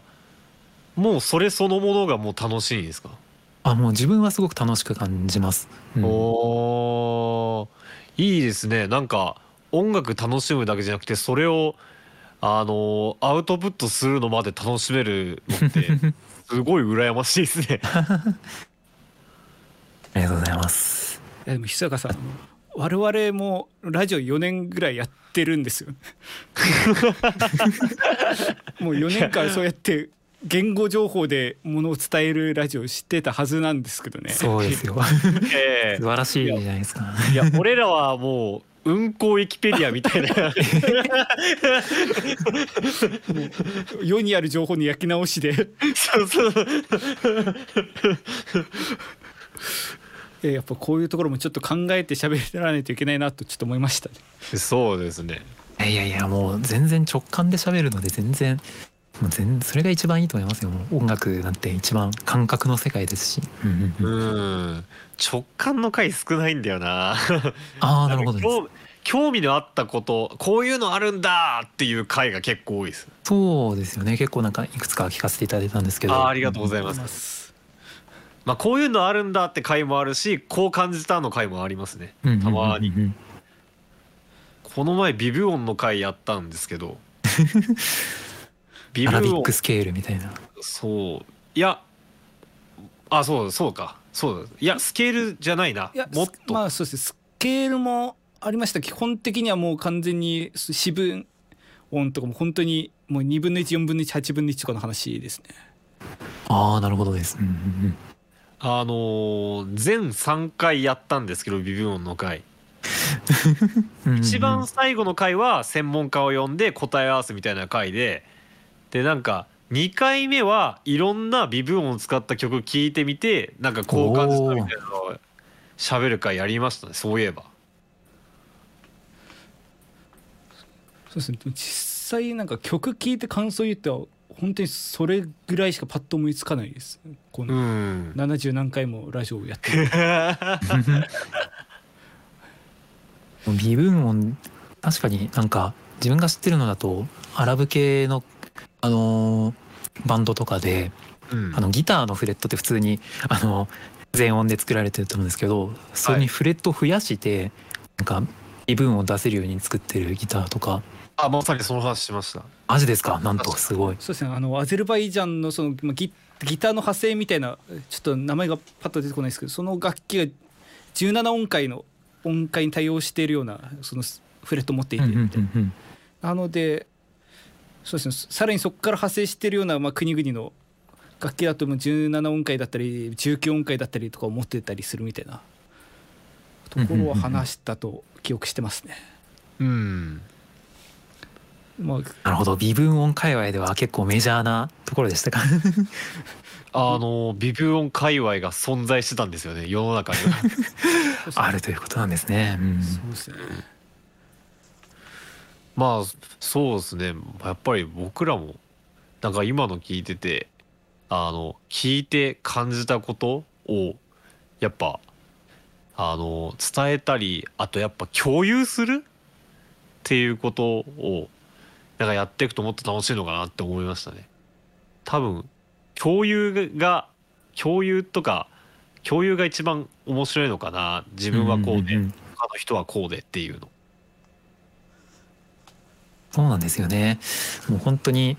もうそれそのものがもう楽しいんですか、あもう自分はすごく楽しく感じます、うん。おー。いいですね。なんか音楽楽しむだけじゃなくてそれをあのアウトプットするのまで楽しめるのってすごい羨ましいですね。ありがとうございます。いやでも久坂さん我々もラジオ4年ぐらいやってるんですよ もう4年間そうやって言語情報でものを伝えるラジオを知ってたはずなんですけどね。そうですよ。え素晴らしいじゃないですか。えいや俺らはもう運行ウィキペディアみたいな。世にある情報に焼き直しで。そうそう。えやっぱこういうところもちょっと考えて喋らないといけないなとちょっと思いましたね。そうですね。いやいやいやもう全然直感で喋るので全然もう全それが一番いいと思いますよ。もう音楽なんて一番感覚の世界ですし、うん直感の回少ないんだよな。ああなるほどです。興興味のあったことこういうのあるんだっていう回が結構多いです。そうですよね。結構なんかいくつか聞かせていただいたんですけど。ありがとうございます。ますまあこういうのあるんだって回もあるしこう感じたの回もありますね。うんうんうんうんたまに。この前ビブ音の回やったんですけど。ビブ音アラビックスケールみたいな。そう。いやあそうそうかそうだ。いやスケールじゃないな。いやもっと、まあそうです。ねスケールもありました。基本的にはもう完全に四分音とかも本当にもう2分の14分の18分の1とかの話ですね。ああなるほどです、うんうんあのー全3回やったんですけどビブ音の回。うんうんうん。一番最後の回は専門家を呼んで答え合わせみたいな回ででなんか2回目はいろんな微分音を使った曲聴いてみてなんかこう感じたみたいなのを喋る回やりましたねそういえば。そうですね。実際なんか曲聴いて感想言っては本当にそれぐらいしかパッと思いつかないです。こうのん70何回もラジオをやってる。微分音確かになんか自分が知ってるのだとアラブ系のあのーバンドとかでうん。あのギターのフレットって普通にあの全音で作られてると思うんですけどそれにフレットを増やしてなんか微分を出せるように作ってるギターとか。あまさにその話しました。マジですか？なんとすごい。そうですね。あのアゼルバイジャンのそのまあギギターの派生みたいなちょっと名前がパッと出てこないですけどその楽器が17音階の音階に対応しているようなそのフレットを持っていて、なのでそうですね。さらにそこから派生しているような、まあ、国々の楽器だともう17音階だったり19音階だったりとかを持ってたりするみたいな。ところを話したと記憶してますね。うん。まあなるほど。微分音界隈では結構メジャーなところでしたか？あのビブ音界隈が存在してたんですよね。世の中に あるということなんですね、うん、そうですねまあそうですねやっぱり僕らもなんか今の聞いててあの聞いて感じたことをやっぱあの伝えたりあとやっぱ共有する？っていうことをなんかやっていくともっと楽しいのかなって思いましたね。多分共有が共有とか共有が一番面白いのかな自分はこうで、んんん他の人はこうでっていうの。そうなんですよね。もう本当に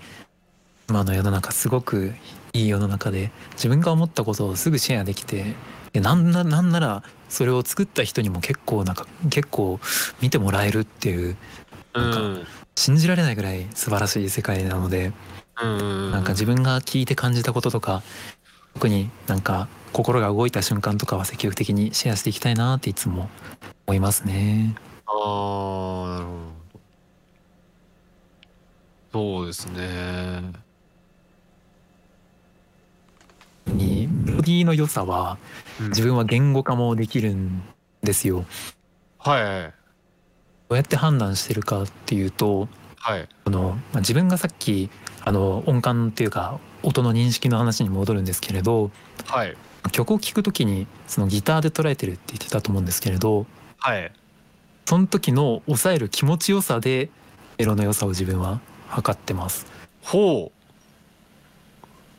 今の世の中すごくいい世の中で自分が思ったことをすぐシェアできてでなんななんならそれを作った人にも結構なんか結構見てもらえるっていうなんかうん。信じられないぐらい素晴らしい世界なのでうん。なんか自分が聞いて感じたこととか特になんか心が動いた瞬間とかは積極的にシェアしていきたいなっていつも思いますね。ああなるほどそうですね。にメロディーの良さはうん。自分は言語化もできるんですよ。はいはい。どうやって判断してるかっていうとはい。あの、まあ、自分がさっきあの音感っていうか音の認識の話に戻るんですけれどはい。曲を聴く時にそのギターで捉えてるって言ってたと思うんですけれどはい。その時の抑える気持ちよさでメロの良さを自分は測ってます。ほ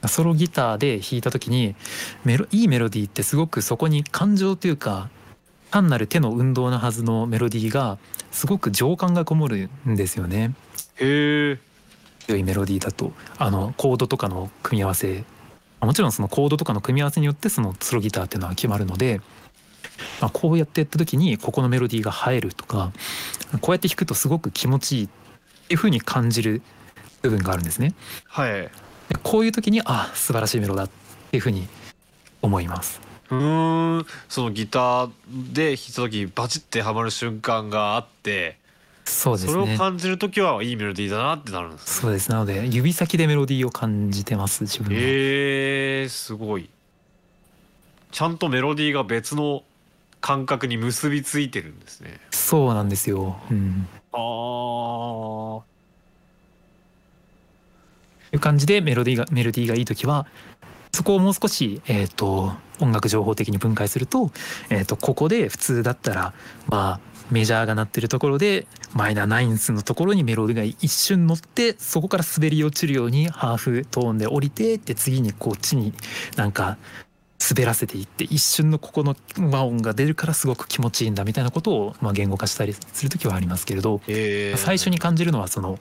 ソロギターで弾いた時にメロいいメロディーってすごくそこに感情というか単なる手の運動なはずのメロディーがすごく情感がこもるんですよね。うへえ。強いメロディーだとあのコードとかの組み合わせ。もちろんそのコードとかの組み合わせによってそのソロギターっていうのは決まるので、まあ、こうやってやった時にここのメロディーが映えるとかこうやって弾くとすごく気持ちいいっていう風に感じる部分があるんですね。はいでこういう時にあ素晴らしいメロだっていう風に思います。うーんそのギターで弾いた時バチッてはまる瞬間があってそうですそれをね。感じる時はいいメロディーだなってなるんですそうですなので指先でメロディーを感じてます自分えすごいちゃんとメロディーが別の感覚に結びついてるんですねそうなんですよ。うん。あー。いう感じでメロディーがメロディーがいい時はそこをもう少し、えー、と音楽情報的に分解すると,、えー、とここで普通だったらまあメジャーが鳴ってるところでマイナーナインスのところにメロディーが一瞬乗ってそこから滑り落ちるようにハーフトーンで降りてで次にこっちになんか滑らせていって一瞬のここの和音が出るからすごく気持ちいいんだみたいなことを、まあ、言語化したりする時はありますけれど最初に感じるのはその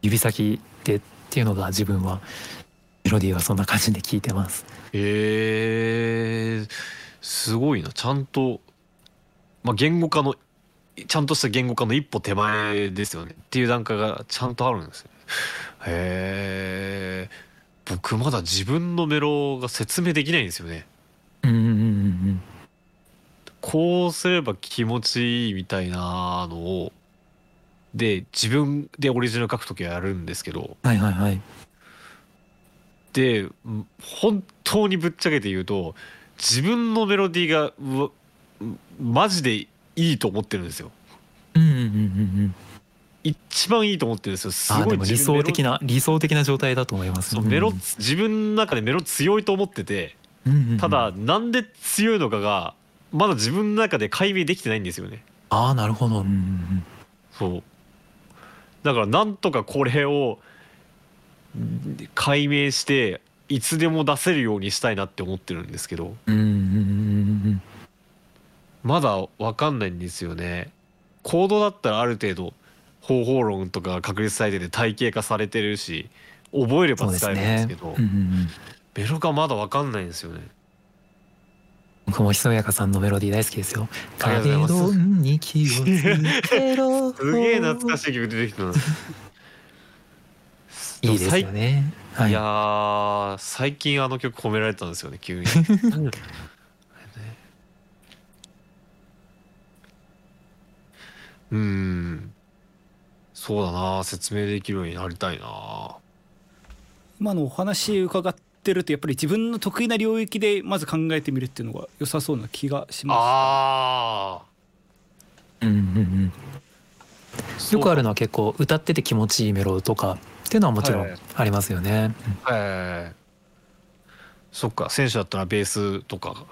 指先でっていうのが自分はメロディーはそんな感じで聞いてます。へえすごいな。ちゃんと、まあ、言語化のちゃんとした言語化の一歩手前ですよね。っていう段階がちゃんとあるんですね。へえ僕まだ自分のメロが説明できないんですよねうんうんうんうんこうすれば気持ちいいみたいなのをで自分でオリジナル書く時はやるんですけどはいはいはい。でうん本当にぶっちゃけて言うと自分のメロディーがマジでいいと思ってるんですようんうんうんうんうん。一番いいと思ってるんですよ。すごいあーでも理想的な理想的な状態だと思います。メロ自分の中でメロ強いと思っててうんうんうん。ただなんで強いのかがまだ自分の中で解明できてないんですよね。ああなるほど。うんうんそう。だからなんとかこれをん解明していつでも出せるようにしたいなって思ってるんですけどうんうんうんうんうん。まだわかんないんですよね。コードだったらある程度方法論とか確立されてて体系化されてるし覚えれば使えるんですねけど。うんうんうんメロがまだわかんないんですよね僕もひそやかさんのメロディー大好きですよ。ありがとうございます壁ドンに気をつけろ。すげえ懐かしい曲出てきたないいですよね。はいい。やー最近あの曲褒められたんですよね急に うんそうだな説明できるようになりたいな。今のお話伺ってるとやっぱり自分の得意な領域でまず考えてみるっていうのが良さそうな気がしまあうんうんうん。ーよくあるのは結構歌ってて気持ちいいメロとかっていうのはもちろんはいありますよね。えー。そっか選手だったらベースとか。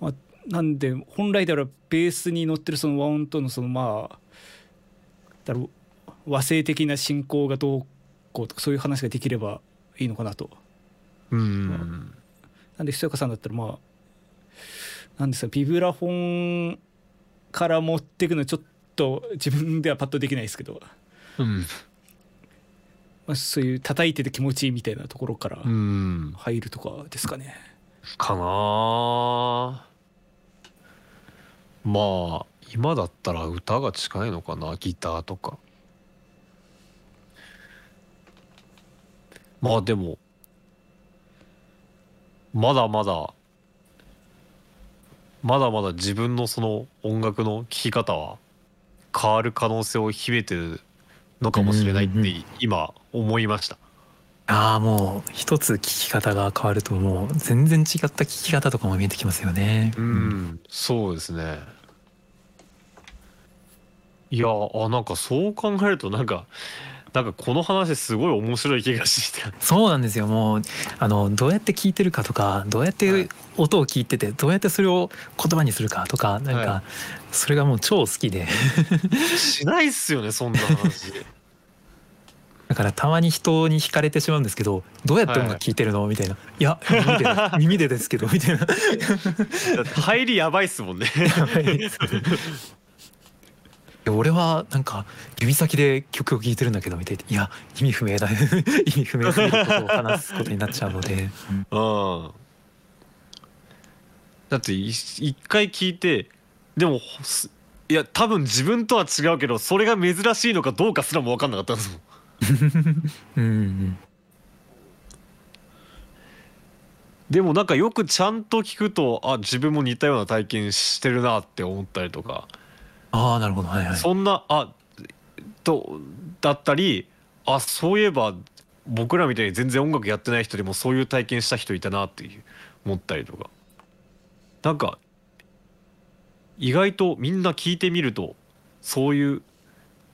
すなんで本来であればベースに乗ってるその和音とのそのまあだろう和声的な進行がどうこうとかそういう話ができればいいのかなと。うんなんでひそやかさんだったらまあなんですかビブラフォンから持っていくのちょっと自分ではパッとできないですけど、うん。まあ、そういう叩いてて気持ちいいみたいなところからうん。入るとかですかね。かなまあ今だったら歌が近いのかなギターとかまあでもまだまだまだまだ自分のその音楽の聴き方は変わる可能性を秘めてるのかもしれないってうんうんうん今思いましたああもう一つ聞き方が変わるともう全然違った聞き方とかも見えてきますよね。うん、そうですね。いやあなんかそう考えるとなんかなんかこの話すごい面白い気がして。そうなんですよ。もうあのどうやって聞いてるかとかどうやっはい。て音を聞いててどうやってそれを言葉にするかとかなんはかそれがもう超好きで。しないっすよねそんな話。だからたまに人に惹かれてしまうんですけどどうやって音楽聴い。てるの？みたいな「いや耳で 耳でですけど」みたいな。入りやばいっすもんね。いや俺はなんか指先で曲を聴いてるんだけどみたいな「いや意味不明だ 意味不明すぎることを話すことになっちゃうので、うん。うん。だってい一回聞いてでもすいや多分自分とは違うけどそれが珍しいのかどうかすらも分かんなかったんですも んうん。でもなんかよくちゃんと聞くとあ自分も似たような体験してるなって思ったりとか、ああなるほど。はいはい。そんなあとだったりあそういえば僕らみたいに全然音楽やってない人でもそういう体験した人いたなっていう思ったりとか。なんか意外とみんな聞いてみるとそういう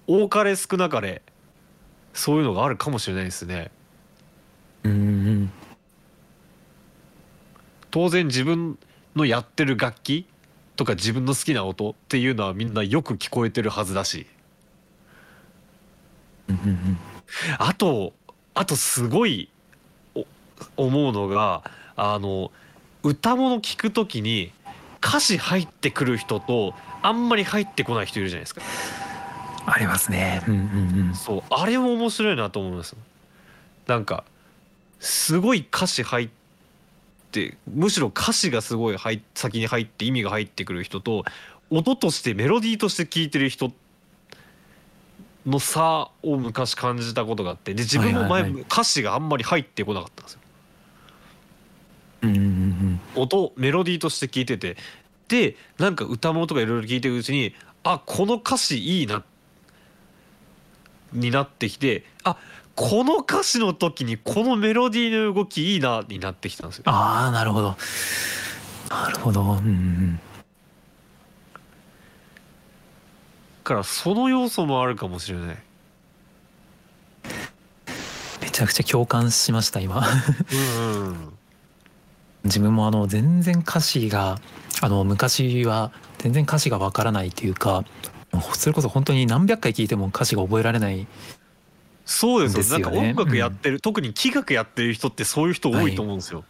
多かれ少なかれそういうのがあるかもしれないですね。うんうん。当然自分のやってる楽器とか自分の好きな音っていうのはみんなよく聞こえてるはずだし。あとあとすごいお思うのがあの歌物聞く時に歌詞入ってくる人とあんまり入ってこない人いるじゃないですか。ありますね。うんうんうん。そうあれも面白いなと思います。なんかすごい歌詞入ってむしろ歌詞がすごい入っ先に入って意味が入ってくる人と音としてメロディーとして聴いてる人の差を昔感じたことがあってで自分も前、歌詞があんまり入ってこなかったんですよ。うんうんうん音メロディーとして聴いててでなんか歌物とかいろいろ聴いてるうちにあこの歌詞いいなになってきてあこの歌詞の時にこのメロディーの動きいいなになってきたんですよ。ああなるほど。なるほど。うんうんだからその要素もあるかもしれない。めちゃくちゃ共感しました今。うんうん。自分もあの全然歌詞があの昔は全然歌詞がわからないというかそれこそ本当に何百回聞いても歌詞が覚えられないそうですよですよねなんか音楽やってる、特に器楽やってる人ってそういう人多いと思うんですよ。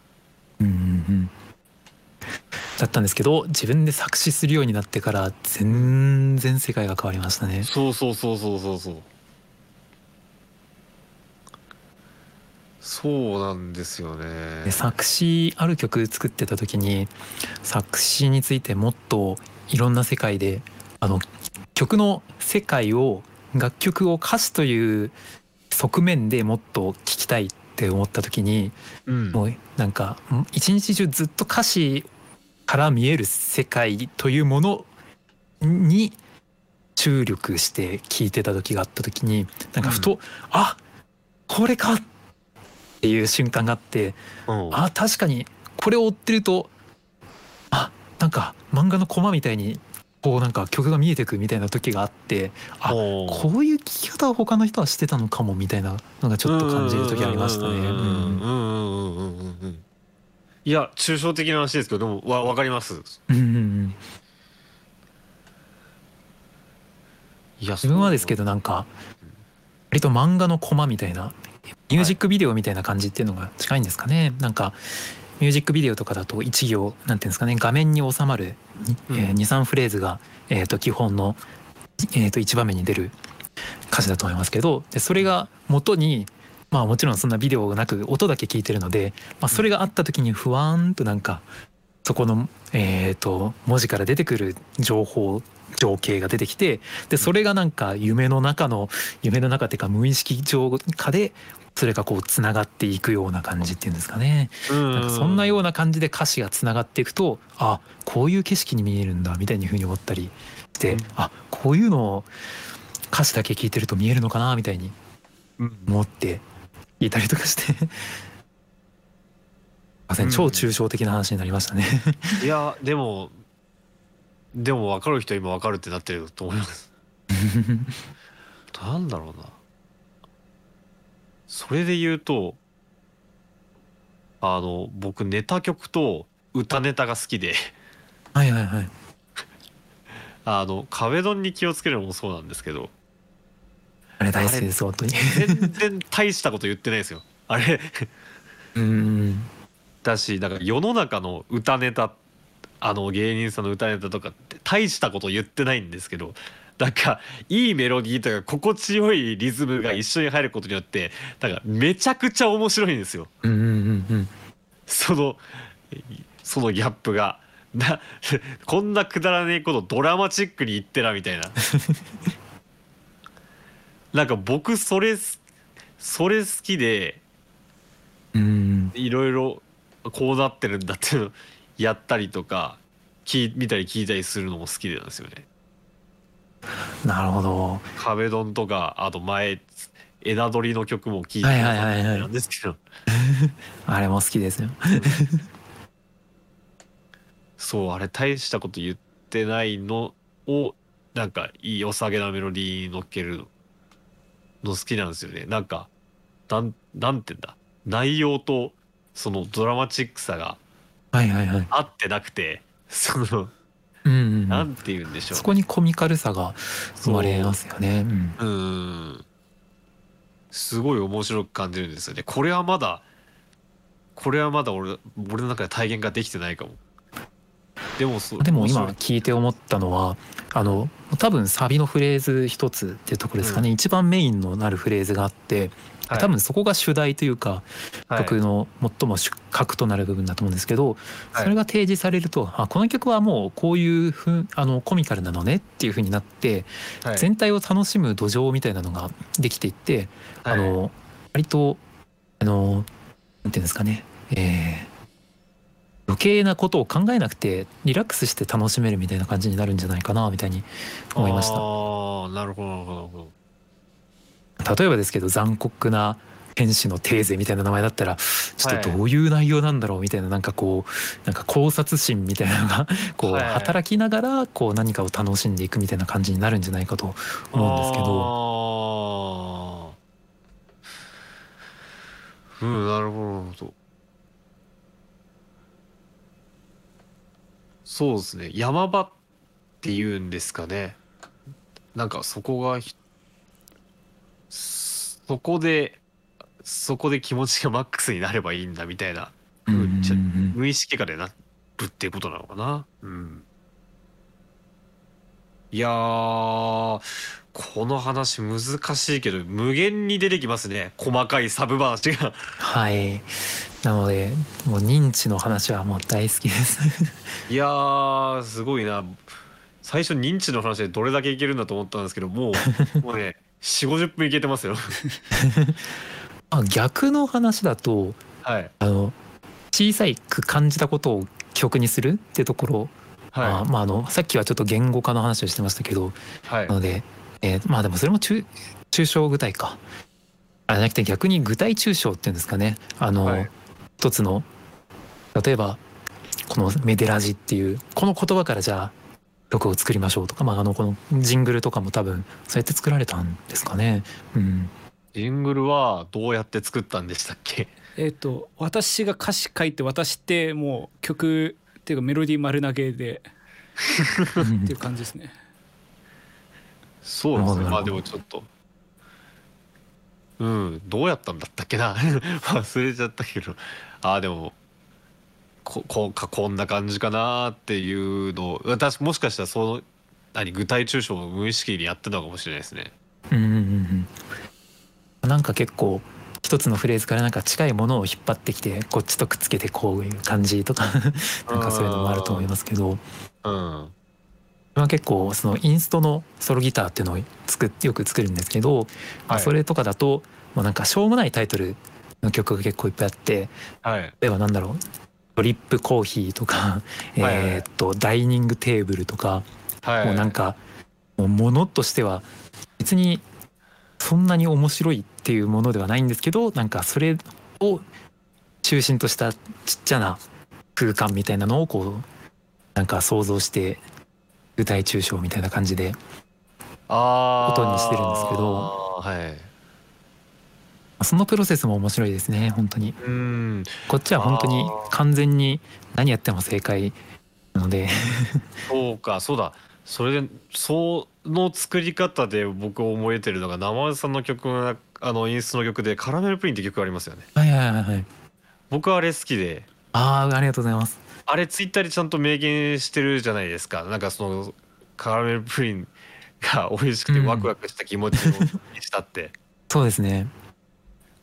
うんうんうんだったんですけど自分で作詞するようになってから全然世界が変わりましたね。そうそうそうそうそうそう。そうなんですよねで。作詞ある曲作ってた時に作詞についてもっといろんな世界であの曲の世界を楽曲を歌詞という側面でもっと聞きたいって思った時にうん。もうなんかん一日中ずっと歌詞から見える世界というものに注力して聞いてた時があった時になんかふと、あこれかっていう瞬間があってうん。あ確かにこれを追ってるとあなんか漫画のコマみたいにこうなんか曲が見えてくみたいな時があってあこういう聴き方を他の人はしてたのかもみたいなのがちょっと感じる時ありましたね。いや抽象的な話ですけどでもわ分かります。うんうんうん。いや自分はですけどなんか割と漫画のコマみたいなミュージックビデオみたいな感じっていうのが近いんですかね、はい、なんかミュージックビデオとかだと1行なんていうんですかね画面に収まる、うん。えー23フレーズが、えー、と基本の、えー、と1場面に出る歌詞だと思いますけどでそれが元にまあもちろんそんなビデオがなく音だけ聞いてるので、まあ、それがあった時にふわーんとなんかそこの、えー、と文字から出てくる情報情景が出てきてでそれがなんか夢の中の夢の中っていうか無意識上下でそれがこうつながっていくような感じっていうんですかね。なんかそんなような感じで歌詞がつながっていくとあこういう景色に見えるんだみたいにふうに思ったりして、うん。あこういうのを歌詞だけ聞いてると見えるのかなみたいにうん。思って聞いたりとかして。すいません。うん。超抽象的な話になりましたね。いやでもでも分かる人は今分かるってなってると思います。なんだろうな。それで言うとあの僕ネタ曲と歌ネタが好きで。はいはいはい。あの壁ドンに気をつけるのもそうなんですけど。あれ大好きです本当に。全然大したこと言ってないですよ。あれ。うん。だしだから世の中の歌ネタあの芸人さんの歌ネタとかって大したこと言ってないんですけどなんかいいメロディーとか心地よいリズムが一緒に入ることによってなんかめちゃくちゃ面白いんですようんうんうんうん。そのそのギャップが。なこんなくだらねえことドラマチックに言ってらみたいな なんか僕それすそれ好きでうんいろいろこうなってるんだっていうのやったりとか聞い見たり聞いたりするのも好きなんですよね。なるほど。壁ドンとかあと前枝取りの曲も聞いてはいはいはいはいなんですけどあれも好きですよ。そうあれ大したこと言ってないのをなんかいい良さげなメロディー乗っけるの好きなんですよね。なんかなんなんて言うんだ内容とそのドラマチックさがはいはいはい。合ってなくてそのうんうんうなんんて言うんでしょう。そこにコミカルさが生まれますよね。うん。うーん。すごい面白く感じるんですよね。これはまだこれはまだ俺俺の中で体現ができてないかも。でもそうでも今聞いて思ったのはあの多分サビのフレーズ一つっていうところですかね、一番メインのなるフレーズがあってはい。多分そこが主題というか、はい。曲の最も主核となる部分だと思うんですけど、はい。それが提示されるとあこの曲はもうこういうふうあのコミカルなのねっていうふうになって、はい。全体を楽しむ土壌みたいなのができていって、あはい。の割とあのなんていうんですかね、えー余計なことを考えなくてリラックスして楽しめるみたいな感じになるんじゃないかなみたいに思いました。あなるほどなるほど例えばですけど残酷な天使のテーゼみたいな名前だったらちょっとどういう内容なんだろうみたいななんかこうなんか考察心みたいなのがこうはい。働きながらこう何かを楽しんでいくみたいな感じになるんじゃないかと思うんですけど。どうんなるほどなるほど。そうですね。山場っていうんですかね。なんかそこがひそこでそこで気持ちがマックスになればいいんだみたいなうん無意識化でなるっていうことなのかな。うん。いやーこの話難しいけど無限に出てきますね。細かいサブ話が。はい。なのでもう認知の話はもう大好きです。いやーすごいな。最初認知の話でどれだけいけるんだと思ったんですけどもうもうね4 5 0分いけてますよ。あ逆の話だとはい。あの小さいく感じたことを曲にするってところはあまあ、あのさっきはちょっと言語化の話をしてましたけどいはい。なので、えーまあでもそれも抽抽象具体か。あじゃなくて逆に具体抽象っていうんですかね。あの、はい。一つの例えばこの「メデラジ」っていうこの言葉からじゃあ曲を作りましょうとか、まあ、あのこのジングルとかも多分そうやって作られたんですかね。うん、ジングルはどうやって作ったんでしたっけ？えっ、と私が歌詞書いて私ってもう曲っていうかメロディー丸投げで っていう感じですね。そうですね。まあでもちょっとうんどうやったんだったっけな。忘れちゃったけど。ああでもここうかこんな感じかなっていうのを私もしかしたらその何具体抽象を無意識にやってたのかもしれないですね。うんうんうんうん。なんか結構一つのフレーズからなんか近いものを引っ張ってきてこっちとくっつけてこういう感じとか なんかそういうのもあると思いますけど。うん。まあ結構そのインストのソロギターっていうのを作っよく作るんですけど、それとかだともうなんかしょうもないタイトルの曲が結構いっぱいあってはい。例えばなんだろうドリップコーヒーとか、えーっとダイニングテーブルとか、はいもうなんかもうものとしては別にそんなに面白いっていうものではないんですけどなんかそれを中心としたちっちゃな空間みたいなのをこうなんか想像して具体抽象みたいな感じでことにしてるんですけど。はいそのプロセスも面白いですね本当に。うん。こっちは本当に完全に何やっても正解なので。そうかそうだ。それでその作り方で僕覚えてるのが生松さんの曲のあのインストの曲で「カラメルプリン」って曲ありますよね。はいはいはいはい。僕はあれ好きで。ああありがとうございます。あれツイッターでちゃんと明言してるじゃないですか。なんかそのカラメルプリンが美味しくてうんワクワクした気持ちをしたって、そうですね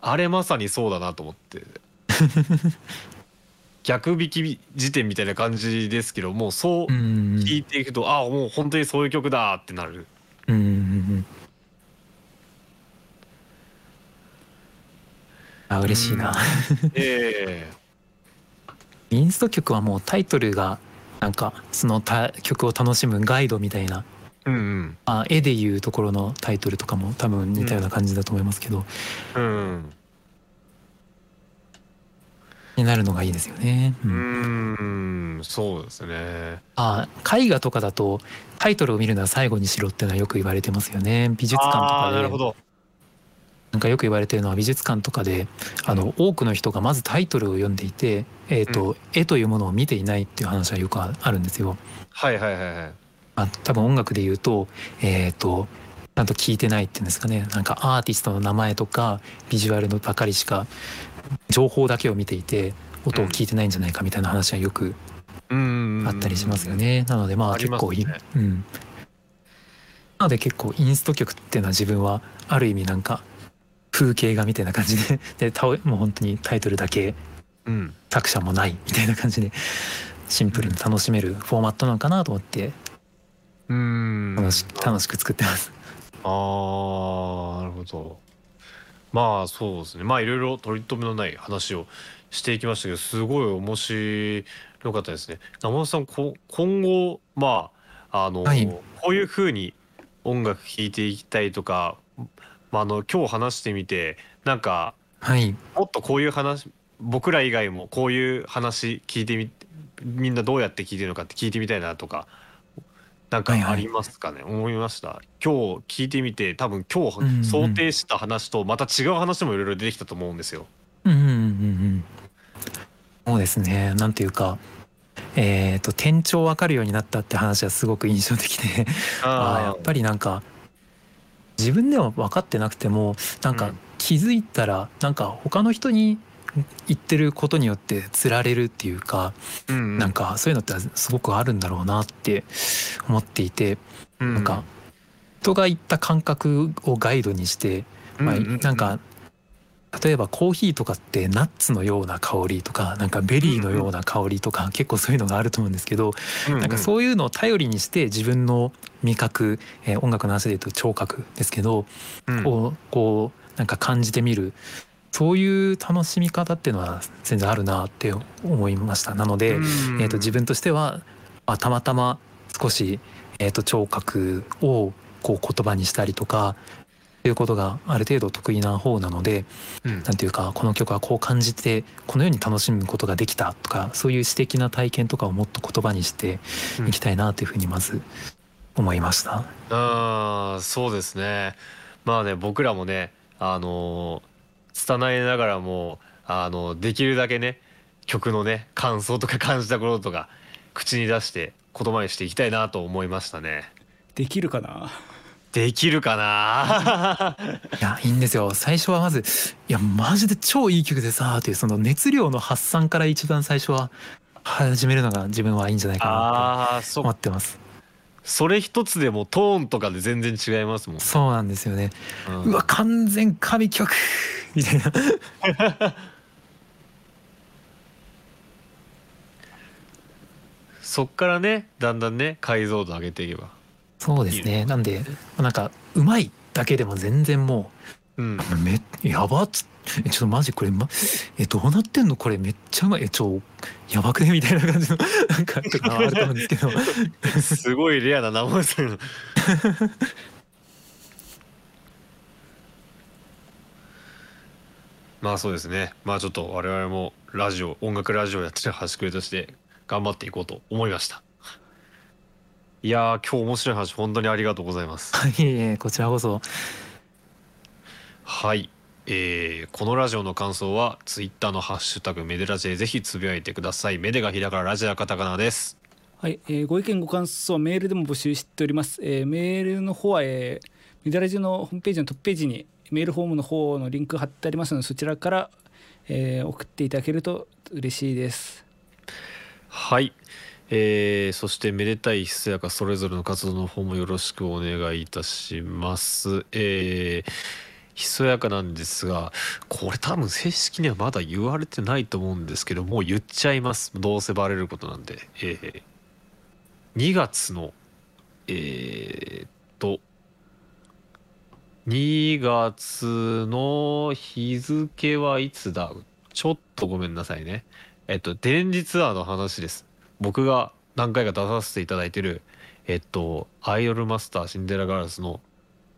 あれまさにそうだなと思って。逆引き辞典みたいな感じですけどもうそううん聞いていくと、ああもう本当にそういう曲だってなる。うんうんうんあ嬉しいな、え。インスト曲はもうタイトルがなんかそのた曲を楽しむガイドみたいなえうん。あ絵でいうところのタイトルとかも多分似たような感じだと思いますけど、うんうんになるのがいいですよね。ううん。ん。そうですね。あ絵画とかだとタイトルを見るのは最後にしろっていうのはよく言われてますよね。美術館とあかで。あなるほど。なんかよく言われてるのは美術館とかであの多くの人がまずタイトルを読んでいて、えーと絵というものを見ていないっていう話はよくあるんですよ。はいはいはいはい。まあ、多分音楽で言うと,、えー、とちゃんと聞いてないっていうんですかね。なんかアーティストの名前とかビジュアルのばかりしか情報だけを見ていて音を聞いてないんじゃないかみたいな話はよくうん。あったりしますよね。なのでまあ結構いい、ねうん。なので結構インスト曲っていうのは自分はある意味なんか風景画みたいな感じで でもう本当にタイトルだけうん。作者もないみたいな感じでシンプルに楽しめるフォーマットなのかなと思ってうん。楽し楽しく作ってます。あーなるほど。まあそうですね。まあいろいろ取り留めのない話をしていきましたけどすごい面白かったですね。生本さんこ今後まああの、はい。こういうふうに音楽聴いていきたいとか、まあ、あの今日話してみてなんかはい。もっとこういう話僕ら以外もこういう話聞いてみみんなどうやって聞いてるのかって聞いてみたいなとかなんかはいはいありますかね、思いました。今日聞いてみて多分今日想定した話とまた違う話もいろいろ出てきたと思うんですよ。うんうんうんうんそうですね。なんていうかえっ、と転調分かるようになったって話はすごく印象的で。あー。やっぱりなんか自分では分かってなくてもなんかうん。気づいたらなんか他の人に言ってることによってつられるっていうかり、うん。なんかそういうのってすごくあるんだろうなって思っていてななんか人が言った感覚をガイドにしてまあ、なんか例えばコーヒーとかってナッツのような香りとかなんかベリーのような香りとか結構そういうのがあると思うんですけどなんかうそういうのを頼りにして自分の味覚、えー音楽の話で言うと聴覚ですけどん、うん。こうこうなんか感じてみるそういう楽しみ方っていうのは全然あるなって思いました。なので、えー、と自分としてはあたまたま少し、えー、と聴覚をこう言葉にしたりとかいうことがある程度得意な方なのでうんなんていうかこの曲はこう感じてこのように楽しむことができたとかそういう私的な体験とかをもっと言葉にしていきたいなというふうにまず思いました。あーそうですねまあね僕らもねあのー拙いながらもあのできるだけね曲のね感想とか感じたこととか口に出して言葉にしていきたいなと思いましたね。できるかな？できるかな？いやいいんですよ。最初はまず「いやマジで超いい曲でさ」というその熱量の発散から一番最初は始めるのが自分はいいんじゃないかなと思ってますそれ一つでもトーンとかで全然違いますもん、そうなんですよね。うん。うわ完全神曲みたいな。そっからねだんだんね解像度上げていけば。そうですね。なんでなんかうまいだけでも全然もうん。うめやばっつえちょっとマジこれ、ま、えどうなってんの？これめっちゃうまいえちょやばくね？みたいな感じの なんかあると思うんですけど。すごいレアな名前ですよまあそうですね。まあちょっと我々もラジオ音楽ラジオやってる端くれとして頑張っていこうと思いました。いやー今日面白い話本当にありがとうございます。いえいえこちらこそはい、えーこのラジオの感想はツイッターのハッシュタグメデラジでぜひつぶやいてください。メデがひらからラジオはカタカナです。はい、えーご意見ご感想はメールでも募集しております、えーメールの方は、えーメダラジのホームページのトップページにメールフォームの方のリンク貼ってありますのでそちらから、えー送っていただけると嬉しいです。はい、えーそしてめでたいひそやかそれぞれの活動の方もよろしくお願いいたします。えーひそやかなんですがこれ多分正式にはまだ言われてないと思うんですけどもう言っちゃいます。どうせバレることなんで、えー2月のえーっと2月の日付はいつだ？ちょっとごめんなさいね。えっと電磁ツアーの話です。僕が何回か出させていただいてるえっとアイドルマスターシンデレラガラスの、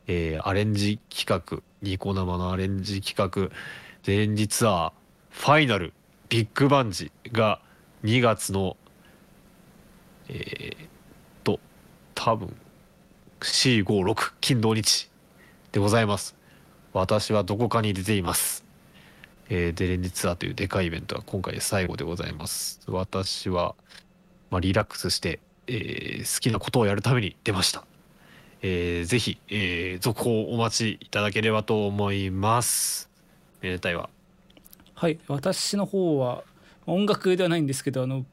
えーアレンジ企画ニコ生のアレンジ企画。電磁ツアーファイナルビッグバンジが2月のえーっと多分456金土日でございます。私はどこかに出ています。えー、デレンジツアーというでかいイベントは今回で最後でございます。私は、まあ、リラックスして、えー好きなことをやるために出ました、えーぜひ、えー続報お待ちいただければと思います。めでたいわはい私の方は音楽ではないんですけどあの、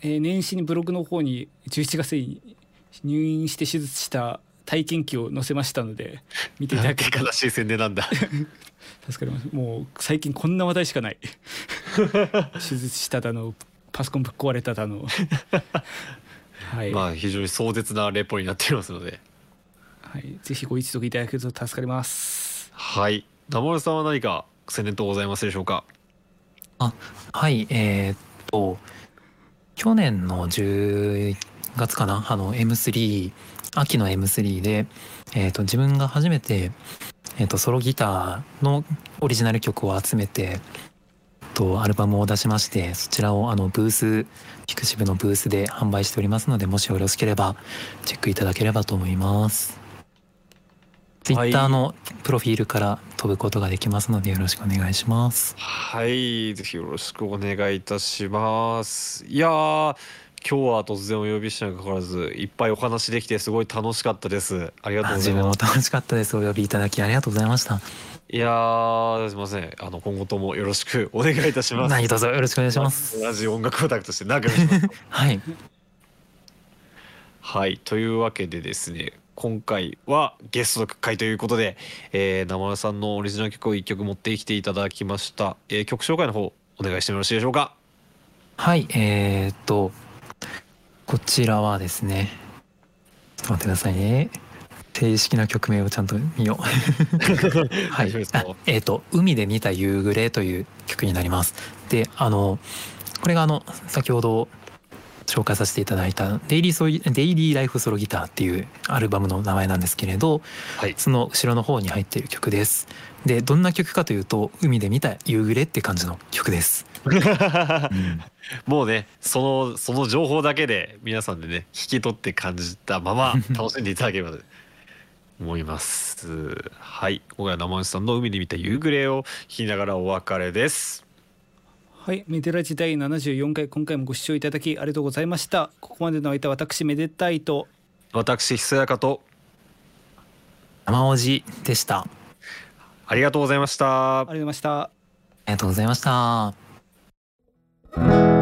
えー年始にブログの方に11月に入院して手術した体験記を載せましたので 見ていただけ悲しい宣伝なんだ。助かります。もう最近こんな話題しかない。手術しただのパソコンぶっ壊れただの。はい、まあ非常に壮絶なレポになっていますのではい、ぜひご一読いただけると助かります。はい。名丸さんは何か宣伝とございますでしょうか？はい。えーっと去年の10月かな？あの M3 秋の M3 で、えーっと自分が初めて、えーっとソロギターのオリジナル曲を集めて、えっとアルバムを出しましてそちらをあのブースピクシブのブースで販売しておりますのでもしよろしければチェックいただければと思います。はい Twitter のプロフィールから飛ぶことができますのでよろしくお願いします。はい、ぜひよろしくお願いいたします。いやー、今日は突然お呼びしたにもかかわらず、いっぱいお話できてすごい楽しかったです。ありがとうございます。楽しかったです。お呼びいただきありがとうございました。いやー、すみません。あの今後ともよろしくお願いいたします。何卒よろしくお願いします。同じ音楽オタクとして仲良く。はい。はい、というわけでですね。今回はゲストの回ということで、えー、生丸さんのオリジナル曲を一曲持ってきていただきました。えー曲紹介の方お願いしてもよろしいでしょうか？はい、えー、っと、こちらはですね、ちょっと待ってくださいね。正式な曲名をちゃんと見よう。はいえーっと、海で見た夕暮れという曲になります。で、あの、これがあの、先ほど、紹介させていただいたデイリーソイ「デイリーライフソロギター」っていうアルバムの名前なんですけれどはいその後ろの方に入っている曲です。でどんな曲かというと海で見た夕暮れって感じの曲です。う んもうねそのその情報だけで皆さんでね聞き取って感じたまま 楽しんでいただければと思いますはい今回は生内さんの海で見た夕暮れを聞きながらお別れですはい、メデラジ第74回今回もご視聴いただきありがとうございました。ここまでの相手は私めでたいと。私ひそやかと。生おじでした。あありがとうございました。ありがとうございました。りがとうございました。